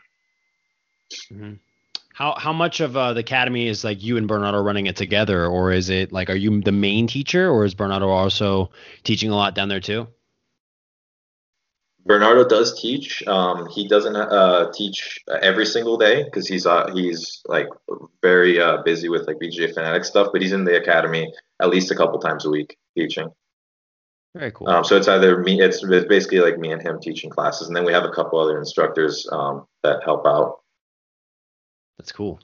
Mhm. How how much of uh, the academy is like you and Bernardo running it together, or is it like are you the main teacher, or is Bernardo also teaching a lot down there too? Bernardo does teach. Um, he doesn't uh, teach every single day because he's uh, he's like very uh, busy with like BJJ fanatic stuff. But he's in the academy at least a couple times a week teaching. Very cool. Um, so it's either me. It's, it's basically like me and him teaching classes, and then we have a couple other instructors um, that help out. That's cool.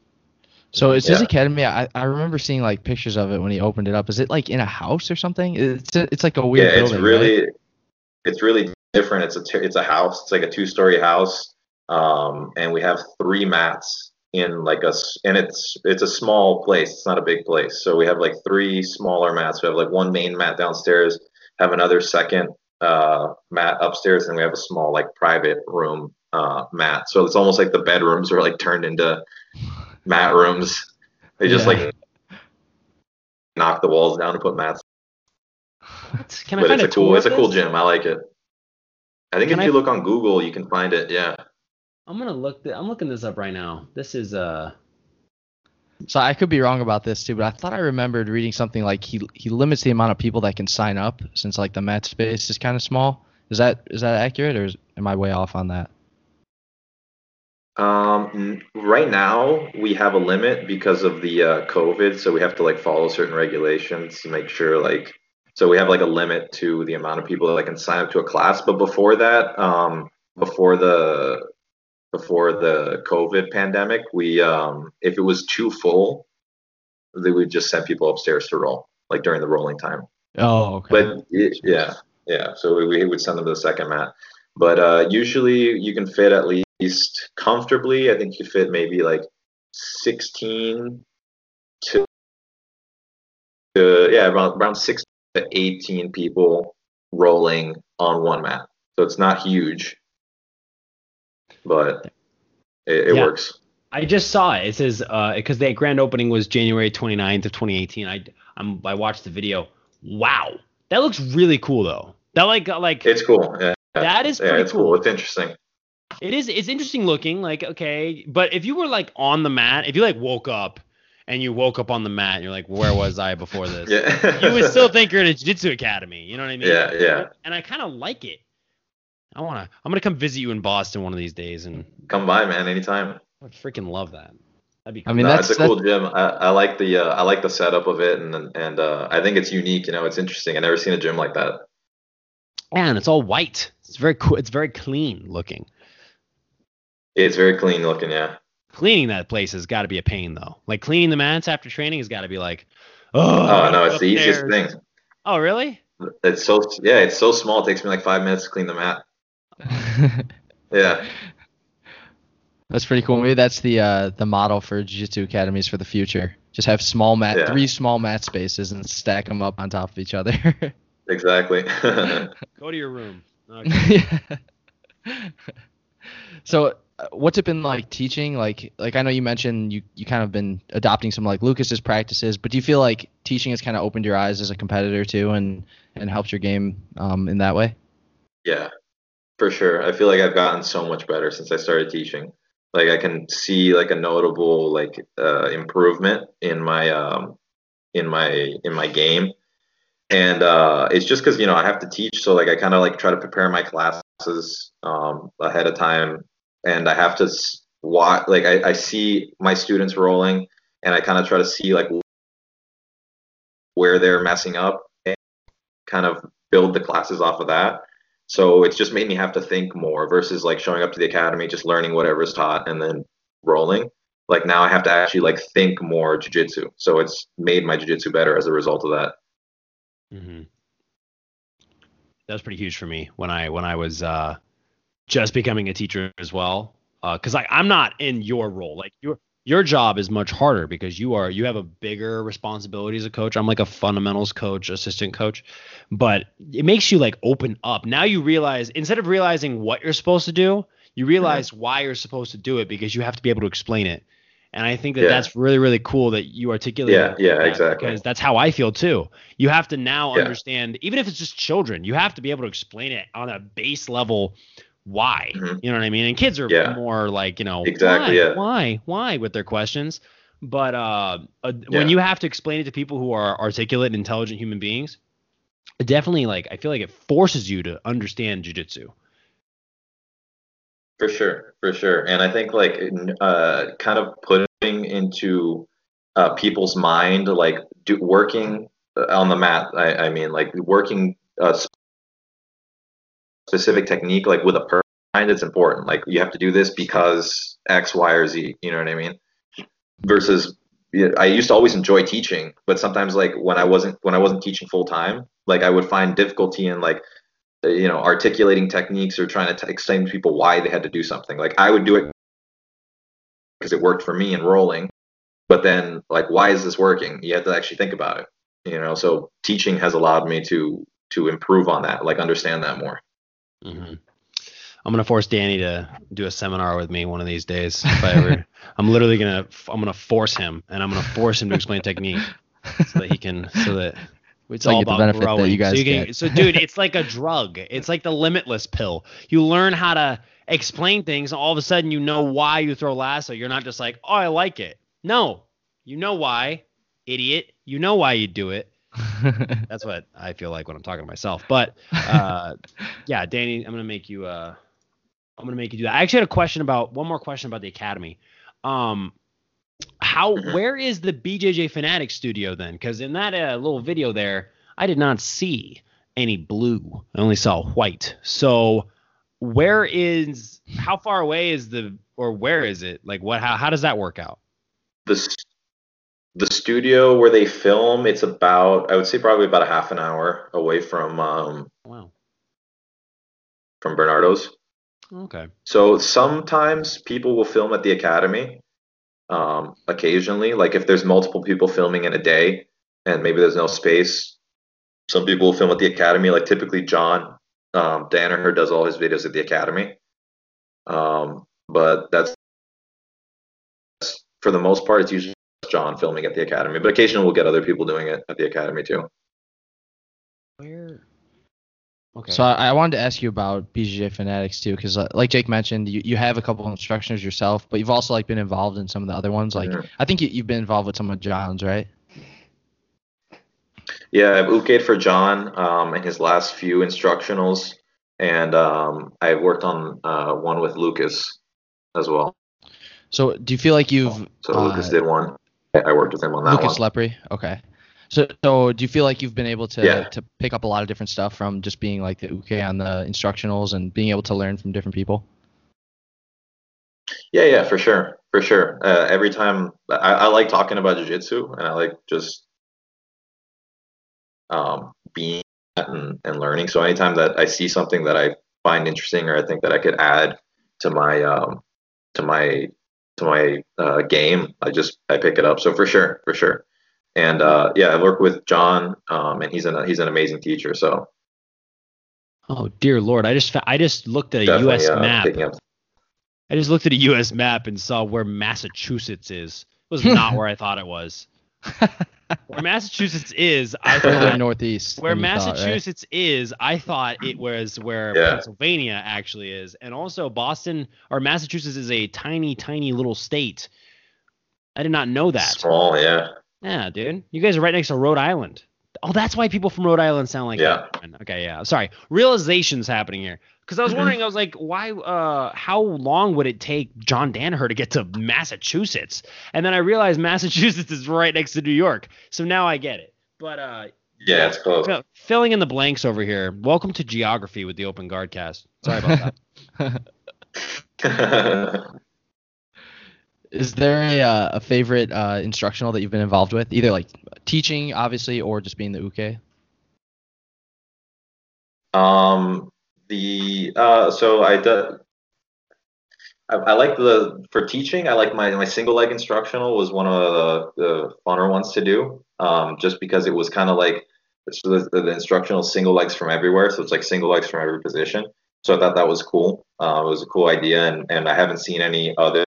So is his academy? I, I remember seeing like pictures of it when he opened it up. Is it like in a house or something? It's a, it's like a weird yeah, it's building. really right? it's really different. It's a t- it's a house. It's like a two story house, um, and we have three mats in like a and it's it's a small place. It's not a big place, so we have like three smaller mats. We have like one main mat downstairs, have another second uh, mat upstairs, and we have a small like private room uh, mat. So it's almost like the bedrooms are like turned into mat rooms. They just Yeah. like knock the walls down and put mats What? Can I but find it's a tour cool it's a cool this? gym. I like it. I think Can if I- you look on Google, you can find it. Yeah. I'm gonna look. Th- I'm looking this up right now. This is uh. So I could be wrong about this too, but I thought I remembered reading something like he he limits the amount of people that can sign up since like the mat space is kind of small. Is that is that accurate or is, am I way off on that? Um, right now we have a limit because of the uh, COVID, so we have to like follow certain regulations to make sure like so we have like a limit to the amount of people that can sign up to a class. But before that, um, before the before the COVID pandemic, we um, if it was too full, they would just send people upstairs to roll like during the rolling time. Oh, okay. But y- yeah, yeah. So we, we would send them to the second mat. But uh, usually you can fit at least comfortably. I think you fit maybe like 16 to, to yeah around around six to 18 people rolling on one mat. So it's not huge, but it, it Yeah. works. I just saw it. It says uh because the grand opening was January 29th of 2018. I I'm I watched the video. Wow, that looks really cool though. That like like It's cool. Yeah. that is yeah, pretty it's cool. cool. It's interesting. It is. It's interesting looking. Like okay, but if you were like on the mat, if you like woke up and you woke up on the mat, and you're like, where was I before this? Yeah. You would still think you're in a jiu-jitsu academy. You know what I mean? Yeah, yeah. And I kind of like it. I wanna. I'm gonna come visit you in Boston one of these days, and Come by, man, anytime. I would freaking love that. That'd be. I mean no, that's it's a that- cool gym. I, I like the uh, I like the setup of it, and and uh, I think it's unique. You know, it's interesting. I never seen a gym like that. and it's all white. It's very cool. It's very clean looking. It's very clean looking. Yeah, Cleaning that place has got to be a pain though. Like cleaning the mats after training has got to be like, oh, Oh no, it's the easiest thing. Oh really? It's so yeah, it's so small. It takes me like five minutes to clean the mat. Yeah, that's pretty cool. Maybe that's the uh, the model for jiu-jitsu academies for the future. Just have small mat, Yeah. three small mat spaces, and stack them up on top of each other. exactly. Go to your room. Okay. Yeah. so what's it been like teaching like like i know you mentioned you you kind of been adopting some like lucas's practices but do you feel like teaching has kind of opened your eyes as a competitor too and and helped your game um, in that way yeah, for sure. I feel like I've gotten so much better since I started teaching. Like I can see like a notable like uh, improvement in my um in my in my game and uh, it's just because you know I have to teach, so like I kind of like try to prepare my classes um, ahead of time, and I have to watch. Like I, I see my students rolling, and I kind of try to see like where they're messing up, and kind of build the classes off of that. So it's just made me have to think more versus like showing up to the academy, just learning whatever's taught, and then rolling. Like now I have to actually like think more jujitsu. So it's made my jujitsu better as a result of that. Mm-hmm. That was pretty huge for me when I when I was uh, just becoming a teacher as well. Uh, because like I'm not in your role. Like your your job is much harder because you are you have a bigger responsibility as a coach. I'm like a fundamentals coach, assistant coach, but it makes you like open up. Now you realize instead of realizing what you're supposed to do, you mm-hmm. realize why you're supposed to do it because you have to be able to explain it. And I think that Yeah. that's really really cool that you articulate. Yeah, yeah, exactly. Because that's how I feel too. You have to now Yeah. understand, even if it's just children, you have to be able to explain it on a base level. Why? Mhm. You know what I mean? And kids are Yeah. more like, you know, Exactly, why, yeah. why, why with their questions. But uh, uh, Yeah. when you have to explain it to people who are articulate and intelligent human beings, it definitely like I feel like it forces you to understand jujitsu. For sure, for sure. And I think like uh, kind of putting into uh, people's mind, like do, working uh, on the mat. I, I mean, like working a specific technique, like with a person it's important. Like you have to do this because X, Y, or Z. You know what I mean? Versus I used to always enjoy teaching, but sometimes like when I wasn't when I wasn't teaching full time, like I would find difficulty in like you know articulating techniques or trying to t- explain to people why they had to do something. Like I would do it because it worked for me in rolling, but then like why is this working? You have to actually think about it. You know, so teaching has allowed me to to improve on that, like understand that more. Mm-hmm. I'm gonna force Danny to do a seminar with me one of these days. If I ever, I'm literally gonna, I'm gonna force him, and I'm gonna force him to explain technique so that he can, so that it's So all about growing. you guys so, can, so, dude, it's like a drug. It's like the limitless pill. You learn how to explain things, and all of a sudden, you know why you throw lasso. You're not just like, oh, I like it. No, you know why, idiot. You know why you do it. That's what I feel like when I'm talking to myself. But uh, yeah, Danny, I'm gonna make you. Uh, I'm gonna make you do that. I actually had a question about one more question about the academy. Um, how where is the BJJ Fanatic studio then? Because in that uh, little video there, I did not see any blue. I only saw white. So where is? How far away is the? Or where is it? Like what? How how does that work out? The s- the studio where they film, it's about I would say probably about a half an hour away from um, Wow. from Bernardo's. Okay. So sometimes people will film at the academy. Um, occasionally, like if there's multiple people filming in a day and maybe there's no space, some people will film at the academy. Like typically, John um, Danaher does all his videos at the academy. Um, but that's for the most part, it's usually John filming at the academy. But occasionally, we'll get other people doing it at the academy too. Where? Okay. So I, I wanted to ask you about BJJ Fanatics too, because uh, like Jake mentioned, you, you have a couple of instructors yourself, but you've also like been involved in some of the other ones. Like Mhm. I think you, you've been involved with some of John's, right? Yeah, I've uked for John um, in his last few instructionals, and um, I've worked on uh, one with Lucas as well. So do you feel like you've So uh, Lucas did one. I worked with him on that Lucas one. Lepri? Okay. So so do you feel like you've been able to Yeah. to pick up a lot of different stuff from just being like the uke on the instructionals and being able to learn from different people? Yeah, yeah, for sure, for sure. Uh, every time I, I like talking about jiu-jitsu, and I like just um, being and, and learning. So anytime that I see something that I find interesting or I think that I could add to my um, to my to my uh, game, I just I pick it up. So for sure, for sure. And uh, yeah, I work with John, um, and he's an he's an amazing teacher. So Oh dear lord! I just I just looked at a definitely U.S. uh, map. I just looked at a U.S. map and saw where Massachusetts is. It was not where I thought it was. Where Massachusetts is, I Further thought. northeast. Where than you thought, right? Massachusetts is, I thought it was where Yeah. Pennsylvania actually is, and also Boston or Massachusetts is a tiny, tiny little state. I did not know that. Small, yeah. Yeah, dude. You guys are right next to Rhode Island. Oh, that's why people from Rhode Island sound like Yeah. that. Okay, yeah. Sorry. Realizations happening here. Because I was Mhm. wondering, I was like, why uh how long would it take John Danaher to get to Massachusetts? And then I realized Massachusetts is right next to New York. So now I get it. But uh Yeah, it's close. fill- filling in the blanks over here. Welcome to geography with the open guard cast. Sorry about that. Is there a uh, a favorite uh, instructional that you've been involved with, either like teaching, obviously, or just being the uke? Um, the uh, so I I, I like the for teaching. I like my my single leg instructional was one of the, the funner ones to do. Um, just because it was kind of like so the, the instructional single legs from everywhere. So it's like single legs from every position. So I thought that was cool. Uh, it was a cool idea, and and I haven't seen any other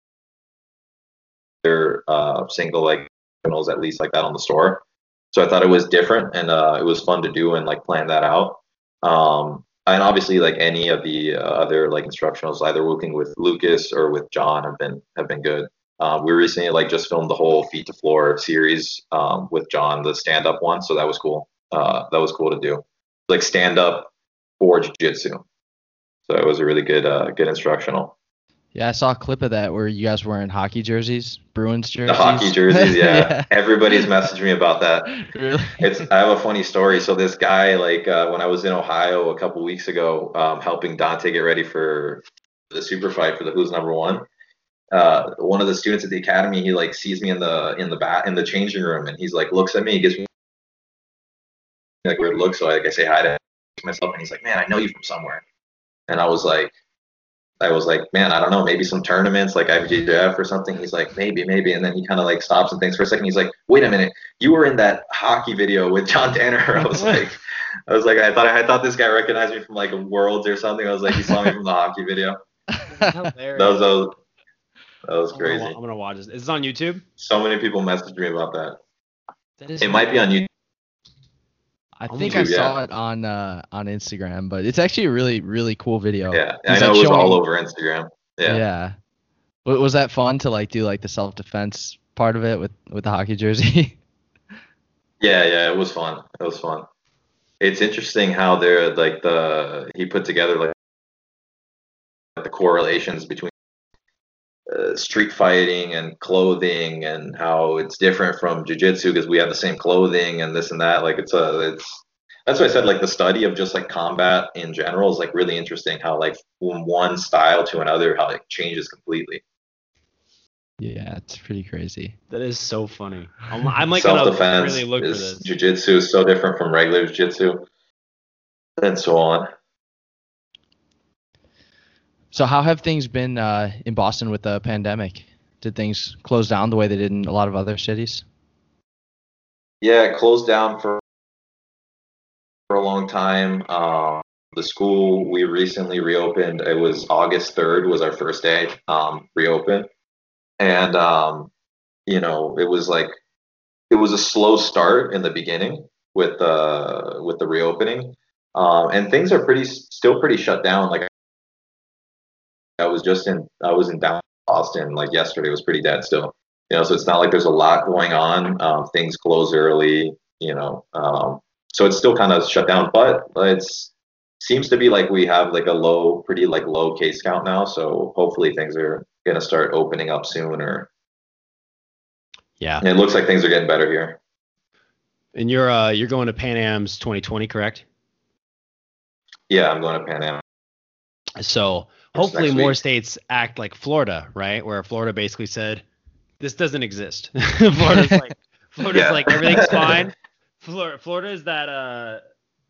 uh, single leg instructionals at least like that on the store. So I thought it was different, and uh, it was fun to do and like plan that out. Um, and obviously, like any of the uh, other like instructionals, either working with Lucas or with John, have been have been good. Uh, we recently like just filmed the whole feet to floor series um, with John, the stand up one, so that was cool. Uh, that was cool to do, like stand up for jiu-jitsu. So it was a really good uh, good instructional. Yeah, I saw a clip of that where you guys were in hockey jerseys, Bruins jerseys. The hockey jerseys, yeah. Everybody's messaged me about that. really? It's I have a funny story. So this guy, like uh, when I was in Ohio a couple weeks ago, um, helping Dante get ready for the super fight for the Who's Number One, uh, one of the students at the academy, he like sees me in the in the bat in the changing room, and he's like looks at me, he gives me like weird look. So like I say hi to myself, and he's like, "Man, I know you from somewhere." And I was like, I was like, man, I don't know, maybe some tournaments like IBJJF or something. He's like, maybe, maybe. And then he kind of like stops and thinks for a second. He's like, wait a minute, you were in that hockey video with John Danaher. I was like, I was like, I thought I thought this guy recognized me from like Worlds or something. I was like, he saw me from the hockey video. That was, that was that was crazy. I'm gonna, I'm gonna watch this. Is this on YouTube? So many people messaged me about that. that is it might be on YouTube. I think I saw yeah. it on uh, on Instagram, but it's actually a really really cool video. Yeah, I know it was all over Instagram. Yeah. Yeah. Was that fun to like do like the self defense part of it with with the hockey jersey? yeah, yeah, it was fun. It was fun. It's interesting how they're like the he put together like the correlations between uh, street fighting and clothing and how it's different from jiu-jitsu because we have the same clothing and this and that. Like it's a it's that's why I said like the study of just like combat in general is like really interesting how like from one style to another how it changes completely. Yeah it's pretty crazy. That is so funny. I'm, I'm like self-defense really look is, for this. jiu-jitsu is so different from regular jiu-jitsu and so on so how have things been uh, in Boston with the pandemic? Did things close down the way they did in a lot of other cities? Yeah, it closed down for for a long time. Um, the school we recently reopened. It was August third was our first day um, reopen, and um, you know it was like it was a slow start in the beginning with uh with the reopening, um, and things are pretty still pretty shut down. Like I was just in I was in down Austin like yesterday. Was pretty dead still. You know, so it's not like there's a lot going on. Um, things close early. You know, um, so it's still kind of shut down, but it's seems to be like we have like a low, pretty like low case count now. So hopefully things are gonna start opening up soon. Or yeah, and it looks like things are getting better here. And you're uh you're going to Pan Am's 2020, correct? Yeah, I'm going to Pan Am. So hopefully more states act like Florida, right? Where Florida basically said, "This doesn't exist." Florida's like, Florida's yeah. like everything's fine. Florida, Florida is that uh,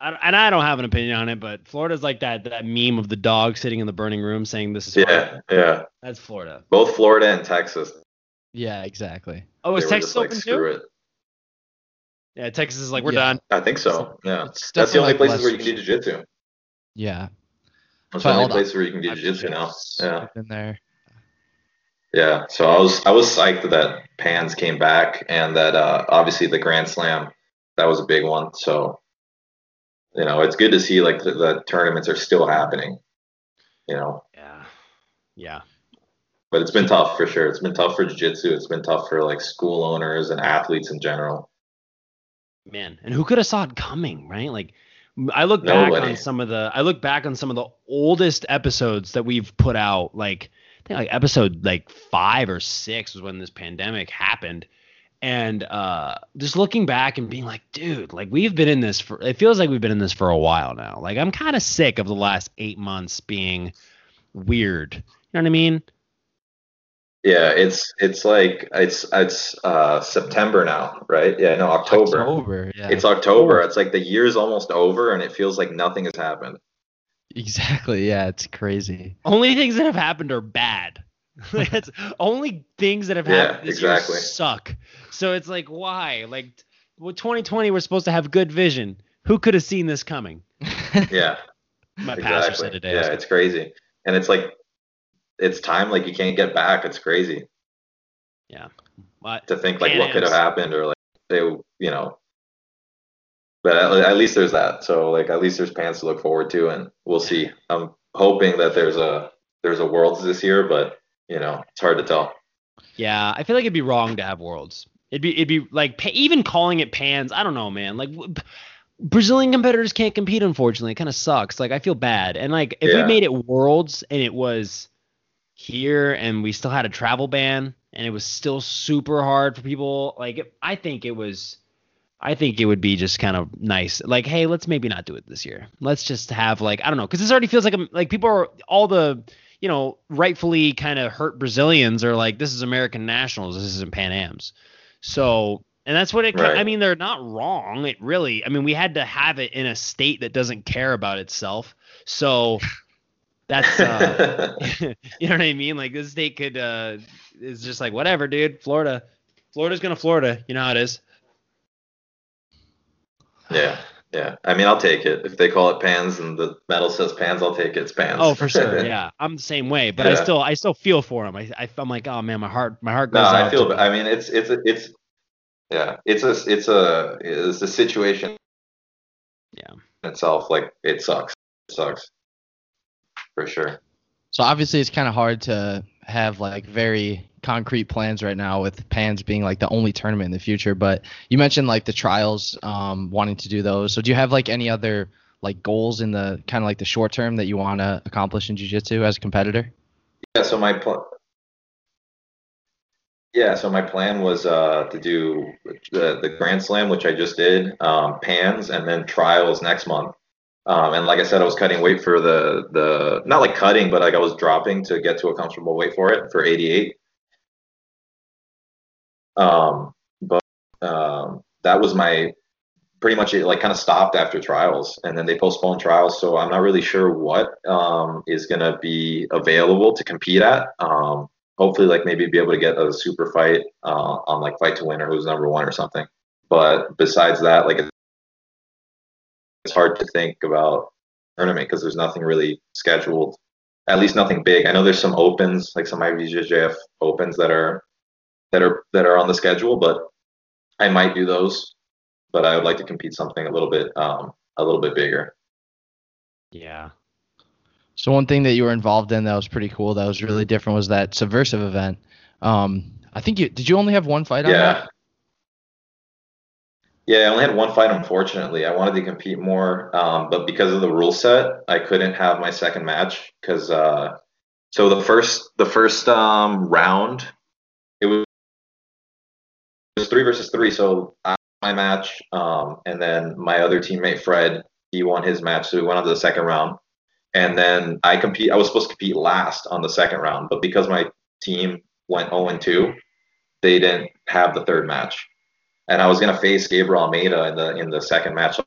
I, and I don't have an opinion on it, but Florida's like that that meme of the dog sitting in the burning room saying this is yeah, yeah. That's Florida. Both Florida and Texas. Yeah, exactly. Oh, is Texas open like, too? It. Yeah, Texas is like we're yeah. done. I think so. Yeah, that's the only like places where you can do jiu-jitsu. Yeah, that's the only place where you can do jiu-jitsu now. Yeah. In there. Yeah, so I was I was psyched that Pans came back and that uh, obviously the Grand Slam that was a big one. So you know it's good to see like the, the tournaments are still happening. You know. Yeah. Yeah. But it's been tough for sure. It's been tough for jiu-jitsu. It's been tough for like school owners and athletes in general. Man, and who could have saw it coming, right? Like I look back on some of the I look back on some of the oldest episodes that we've put out like I think like episode like 5 or 6 was when this pandemic happened. And uh just looking back and being like dude like we've been in this for it feels like we've been in this for a while now. Like i'm kind of sick of the last eight months being weird. You know what i mean yeah, it's it's like it's it's uh September now, right? Yeah, no, October. October, yeah. It's October. It's like the year's almost over and it feels like nothing has happened. Exactly. Yeah, it's crazy. Only things that have happened are bad. That's only things that have happened yeah, this exactly. year suck. So it's like why? Like well, 2020 we're supposed to have good vision. Who could have seen this coming? yeah. My exactly. pastor said today. Yeah, it's crazy. And it's like it's time like you can't get back. It's crazy. Yeah. But to think like what could have happened or like they you know. But at, at, least there's that. So like at least there's Pans to look forward to and we'll see. I'm hoping that there's a there's a worlds this year but you know it's hard to tell. Yeah i feel like it'd be wrong to have worlds. It'd be it'd be like even calling it pans i don't know man. Like brazilian competitors can't compete unfortunately. It kind of sucks. Like i feel bad. And like if yeah. we made it worlds and it was here and we still had a travel ban and it was still super hard for people like i think it was i think it would be just kind of nice like hey let's maybe not do it this year let's just have like i don't know because this already feels like a, like people are all the you know, rightfully kind of hurt Brazilians are like, this is American nationals, this isn't Pan Am's. So, and that's what it. Right. I mean, they're not wrong. It really. I mean, we had to have it in a state that doesn't care about itself. So that's. Uh, you know what I mean? Like this state could. uh It's just like whatever, dude. Florida. Florida's gonna Florida. You know how it is. yeah, yeah. I mean, I'll take it if they call it pans and the medal says pans. I'll take it. It's pans. Oh, for sure. Yeah, I'm the same way. But I still, I still feel for him. I, I, I'm like, oh man, my heart, my heart no, goes out. I feel. I mean, it's it's it's yeah. It's a it's a it's a situation. Yeah. Itself, like it sucks. It sucks. For sure. So obviously it's kind of hard to have like very concrete plans right now with Pans being like the only tournament in the future. But you mentioned like the trials, um, wanting to do those. So do you have like any other like goals in the kind of like the short term that you want to accomplish in jiu-jitsu as a competitor? Yeah, so my pl- yeah, so my plan was uh, to do the the Grand Slam, which I just did, um, pans, and then trials next month. Um, and like I said, I was cutting weight for the the not like cutting, but like I was dropping to get to a comfortable weight for it for 88. Um, but um, that was my pretty much it like kind of stopped after trials. And then they postponed trials so i'm not really sure what um, is going to be available to compete at. Um, hopefully like maybe be able to get a super fight uh, on like fight to win or who's number one or something. But besides that like it's hard to think about tournament because there's nothing really scheduled at least nothing big i know there's some opens like some ibjjf opens that are that are that are on the schedule but i might do those but I would like to compete something a little bit um, a little bit bigger. yeah. So one thing that you were involved in that was pretty cool, that was really different, was that subversive event. Um, I think you did. You only have one fight on Yeah. that? Yeah, I only had one fight, unfortunately. I wanted to compete more, um, but because of the rule set, I couldn't have my second match because uh, so the first the first um, round it was, it was three versus three. So I my match, um, and then my other teammate Fred he won his match, so we went on to the second round. And then I compete. I was supposed to compete last on the second round, but because my team went 0 and 2, they didn't have the third match. And I was gonna face Gabriel Almeida in the in the second match.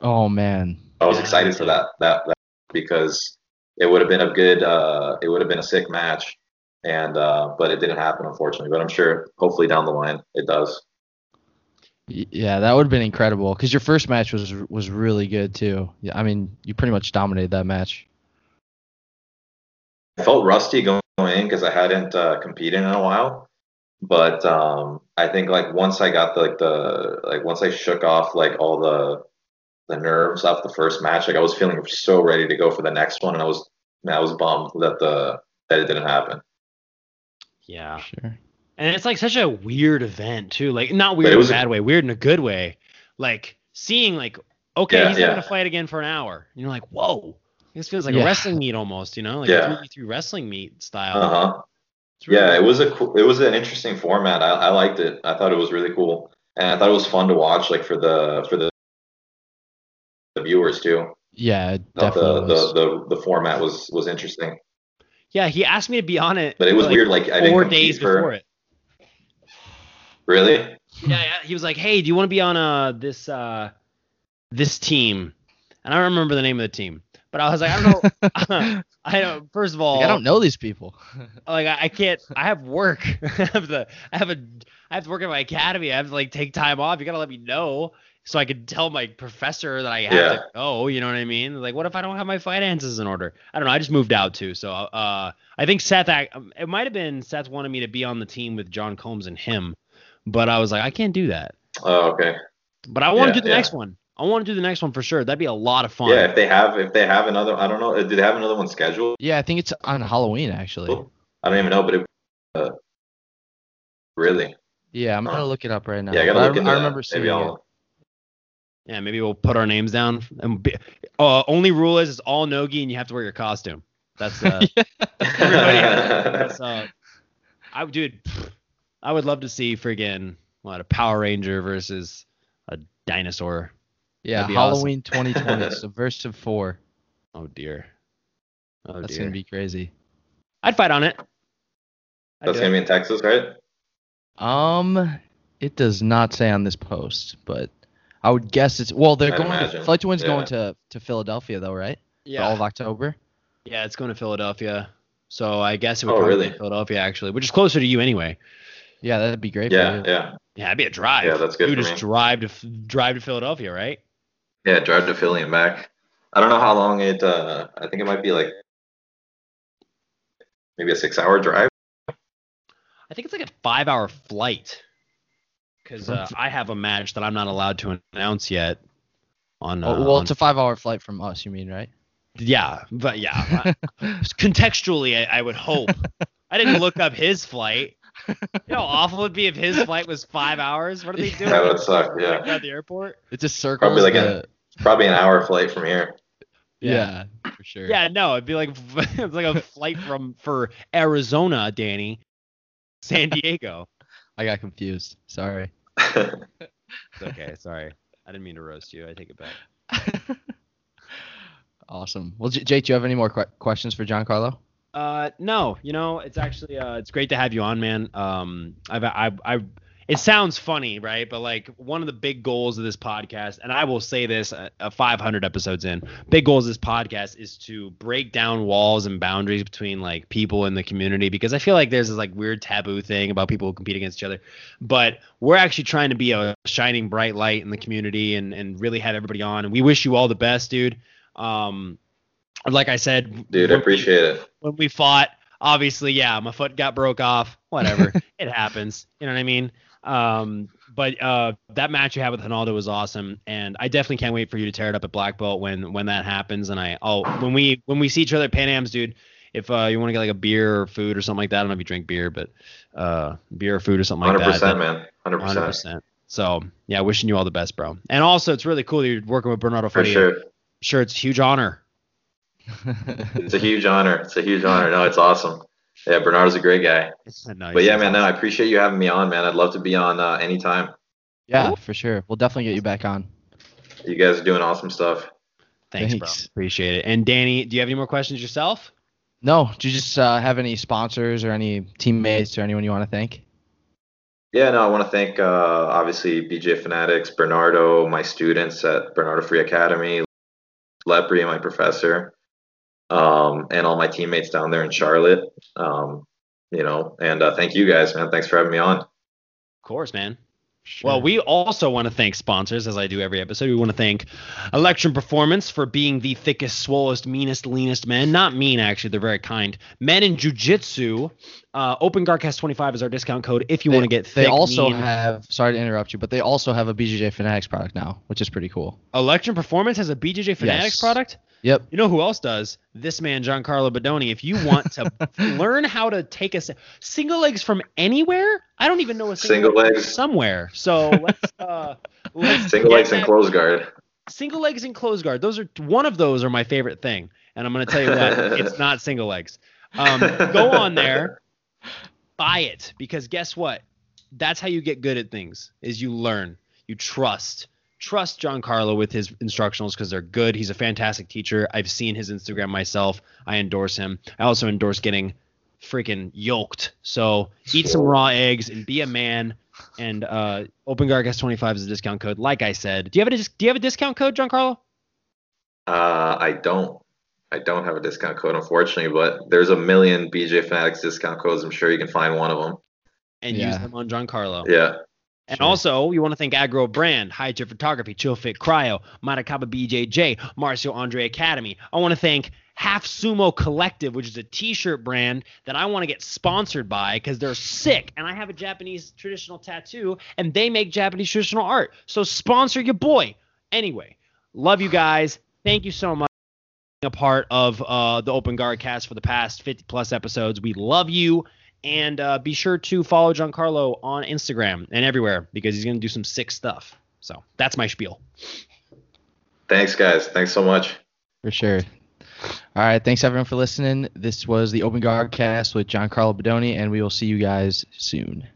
Oh man. I was Yeah, excited for that, that that because it would have been a good uh, it would have been a sick match. And uh, but it didn't happen unfortunately. But I'm sure hopefully down the line it does. Yeah, that would have been incredible because your first match was was really good too. Yeah, I mean, you pretty much dominated that match. I felt rusty going in because I hadn't uh, competed in a while. But um, I think like once I got the, like the like once I shook off like all the the nerves off the first match, like I was feeling so ready to go for the next one, and I was I was bummed that the that it didn't happen. Yeah. Sure. And it's like such a weird event too. Like not weird it in a was a- bad way, weird in a good way. Like seeing like, okay, Yeah, he's yeah. having to fight again for an hour. And you're like, whoa. This feels like Yeah. a wrestling meet almost, you know? Like Yeah. a 3v3 wrestling meet style. Uh huh. It's really Yeah, it was a cool, it was an interesting format. I, I liked it. I thought it was really cool, and I thought it was fun to watch, like for the for the, the viewers too. Yeah, it I thought definitely the, the the the format was was interesting, Yeah, he asked me to be on it. but it was like, weird. Like I didn't four compete days for, before it. Really? Yeah, yeah. He was like, "Hey, do you want to be on uh this uh this team?" And I don't remember the name of the team, but I was like, I don't know. I don't. First of all, Like, I don't know these people. like I, I can't. I have work. I have the. I have a. I have to work at my academy. I have to like take time off. You gotta let me know so I could tell my professor that I have Yeah. to go. You know what I mean? Like, what if I don't have my finances in order? I don't know. I just moved out too, so uh, I think Seth. ac- um, It might have been Seth wanted me to be on the team with John Combs and him, but I was like, I can't do that. Oh, okay. But I want Yeah, to do the yeah. next one. I want to do the next one for sure. That'd be a lot of fun. Yeah, if they have if they have another, I don't know. Do they have another one scheduled? yeah, I think it's on Halloween actually. I don't even know, but it. Uh, really? Yeah, I'm Huh. gonna look it up right now. Yeah, I gotta But look into I that. remember seeing Maybe it. I'll. Yeah, maybe we'll put our names down. And be, uh, only rule is it's all nogi and you have to wear your costume. That's uh. That's uh, I would, dude. pfft, I would love to see friggin' what a Power Ranger versus a dinosaur. Yeah, That'd be awesome. Halloween 2020, Subversive 4. Oh dear. Oh That's dear. gonna be crazy. I'd fight on it. I'd That's gonna it. be in Texas, right? Um, it does not say on this post, but I would guess it's well. They're I'd going. To, imagine, Fight to Win's yeah. going to to Philadelphia though, right? For all of October. yeah, it's going to Philadelphia. So I guess it would Oh, probably really? be Philadelphia actually, which is closer to you anyway. Yeah, that'd be great. Yeah, for you. yeah, Yeah, it'd be a drive. Yeah, that's good You for just me. drive to drive to Philadelphia, right? Yeah. Drive to Philly and back. I don't know how long it. Uh, I think it might be like maybe a six-hour drive. I think it's like a five-hour flight. Because uh, I have a match that I'm not allowed to announce yet. On, uh, Oh, well, on- it's a five-hour flight from us. You mean right? yeah, but yeah, contextually, I, I would hope. I didn't look up his flight. You know how awful it'd be if his flight was five hours. What are they doing? That would suck. Yeah, At the airport? It just circles. Probably like the, a- probably an hour flight from here. yeah, for sure. Yeah, no, it'd be like it's like a flight from for Arizona, Danny, San Diego. I got confused. Sorry. It's okay, sorry. I didn't mean to roast you. I take it back. awesome. Well, J- Jake, do you have any more que- questions for Giancarlo? Uh, no, you know, it's actually uh, it's great to have you on, man. Um, I've I I it sounds funny, right? But like one of the big goals of this podcast, and I will say this, uh, uh, 500 episodes in, big goals of this podcast is to break down walls and boundaries between like people in the community because I feel like there's this like weird taboo thing about people who compete against each other, but we're actually trying to be a shining bright light in the community and and really have everybody on. And we wish you all the best, dude. Um, like I said, Dude, I when we- appreciate it. when we fought, obviously, yeah, my foot got broke off. Whatever, it happens. You know what I mean? Um, but uh, that match you had with Ronaldo was awesome, and I definitely can't wait for you to tear it up at Black Belt when when that happens. And I oh when we when we see each other at Pan Am's, dude. If uh, you want to get like a beer or food or something like that, I don't know if you drink beer, but uh, beer or food or something like Hundred that. percent, man. Hundred Hundred percent. percent. So yeah, wishing you all the best, bro. And also, it's really cool that you're working with Bernardo For Faria. sure. Sure, it's a huge honor. It's a huge honor. It's a huge honor. No, it's awesome. Yeah, Bernardo's a great guy. Nice. But yeah, man, no, I appreciate you having me on, man. I'd love to be on uh, anytime. yeah, for sure. We'll definitely get you back on. You guys are doing awesome stuff. Thanks, Thanks. bro. Appreciate it. And Danny, do you have any more questions yourself? No, do you just uh, have any sponsors or any teammates or anyone you want to thank? Yeah, no, I want to thank uh, obviously BJJ Fanatics, Bernardo, my students at Bernardo Faria Academy, Lepri, my professor, um, and all my teammates down there in Charlotte. Um, you know, and uh, thank you guys, man. Thanks for having me on. Of course, man. Well, we also want to thank sponsors, as I do every episode. We want to thank Electrum Performance for being the thickest, swollest, meanest, leanest men. Not mean, actually. They're very kind. Men in Jiu-Jitsu. Uh, Open Guardcast 25 is our discount code if you They- want to get They also mean. have. Sorry to interrupt you, but they also have a BJJ Fanatics product now, which is pretty cool. Electrum Performance has a BJJ Fanatics Yes. product. Yep. You know who else does? This man, Giancarlo Bodoni. If you want to learn how to take a single legs from anywhere, I don't even know a single, Single leg legs. somewhere. So let's uh, let's Single get legs and that- close guard. single legs and close guard. Those are one of those are my favorite thing, and I'm going to tell you that it's not single legs. Um, go on there, buy it because guess what? That's how you get good at things. Is you learn, you trust. Trust Giancarlo with his instructionals because they're good. He's a fantastic teacher. I've seen his Instagram myself. I endorse him. I also endorse getting freaking yoked. So eat some raw eggs and be a man. And uh, Open Guard 25 is a discount code. Like I said, do you have a do you have a discount code, Giancarlo? Uh, I don't. I don't have a discount code, unfortunately, but there's a million BJJ Fanatics discount codes. I'm sure you can find one of them. And use them on Giancarlo. Yeah. And Sure. also, we want to thank Agro Brand, High Jet Photography, Chill Fit Cryo, Matakaba BJJ, Marcio Andre Academy. I want to thank Half Sumo Collective, which is a t-shirt brand that I want to get sponsored by because they're sick. And I have a Japanese traditional tattoo, and they make Japanese traditional art. So sponsor your boy. Anyway, love you guys. Thank you so much being a part of uh, the Open Guard cast for the past 50 plus episodes. We love you. And uh, be sure to follow Giancarlo on Instagram and everywhere because he's going to do some sick stuff. So that's my spiel. Thanks, guys. Thanks so much. For sure. All right. Thanks everyone for listening. This was the Open Guard cast with Giancarlo Bodoni, and we will see you guys soon.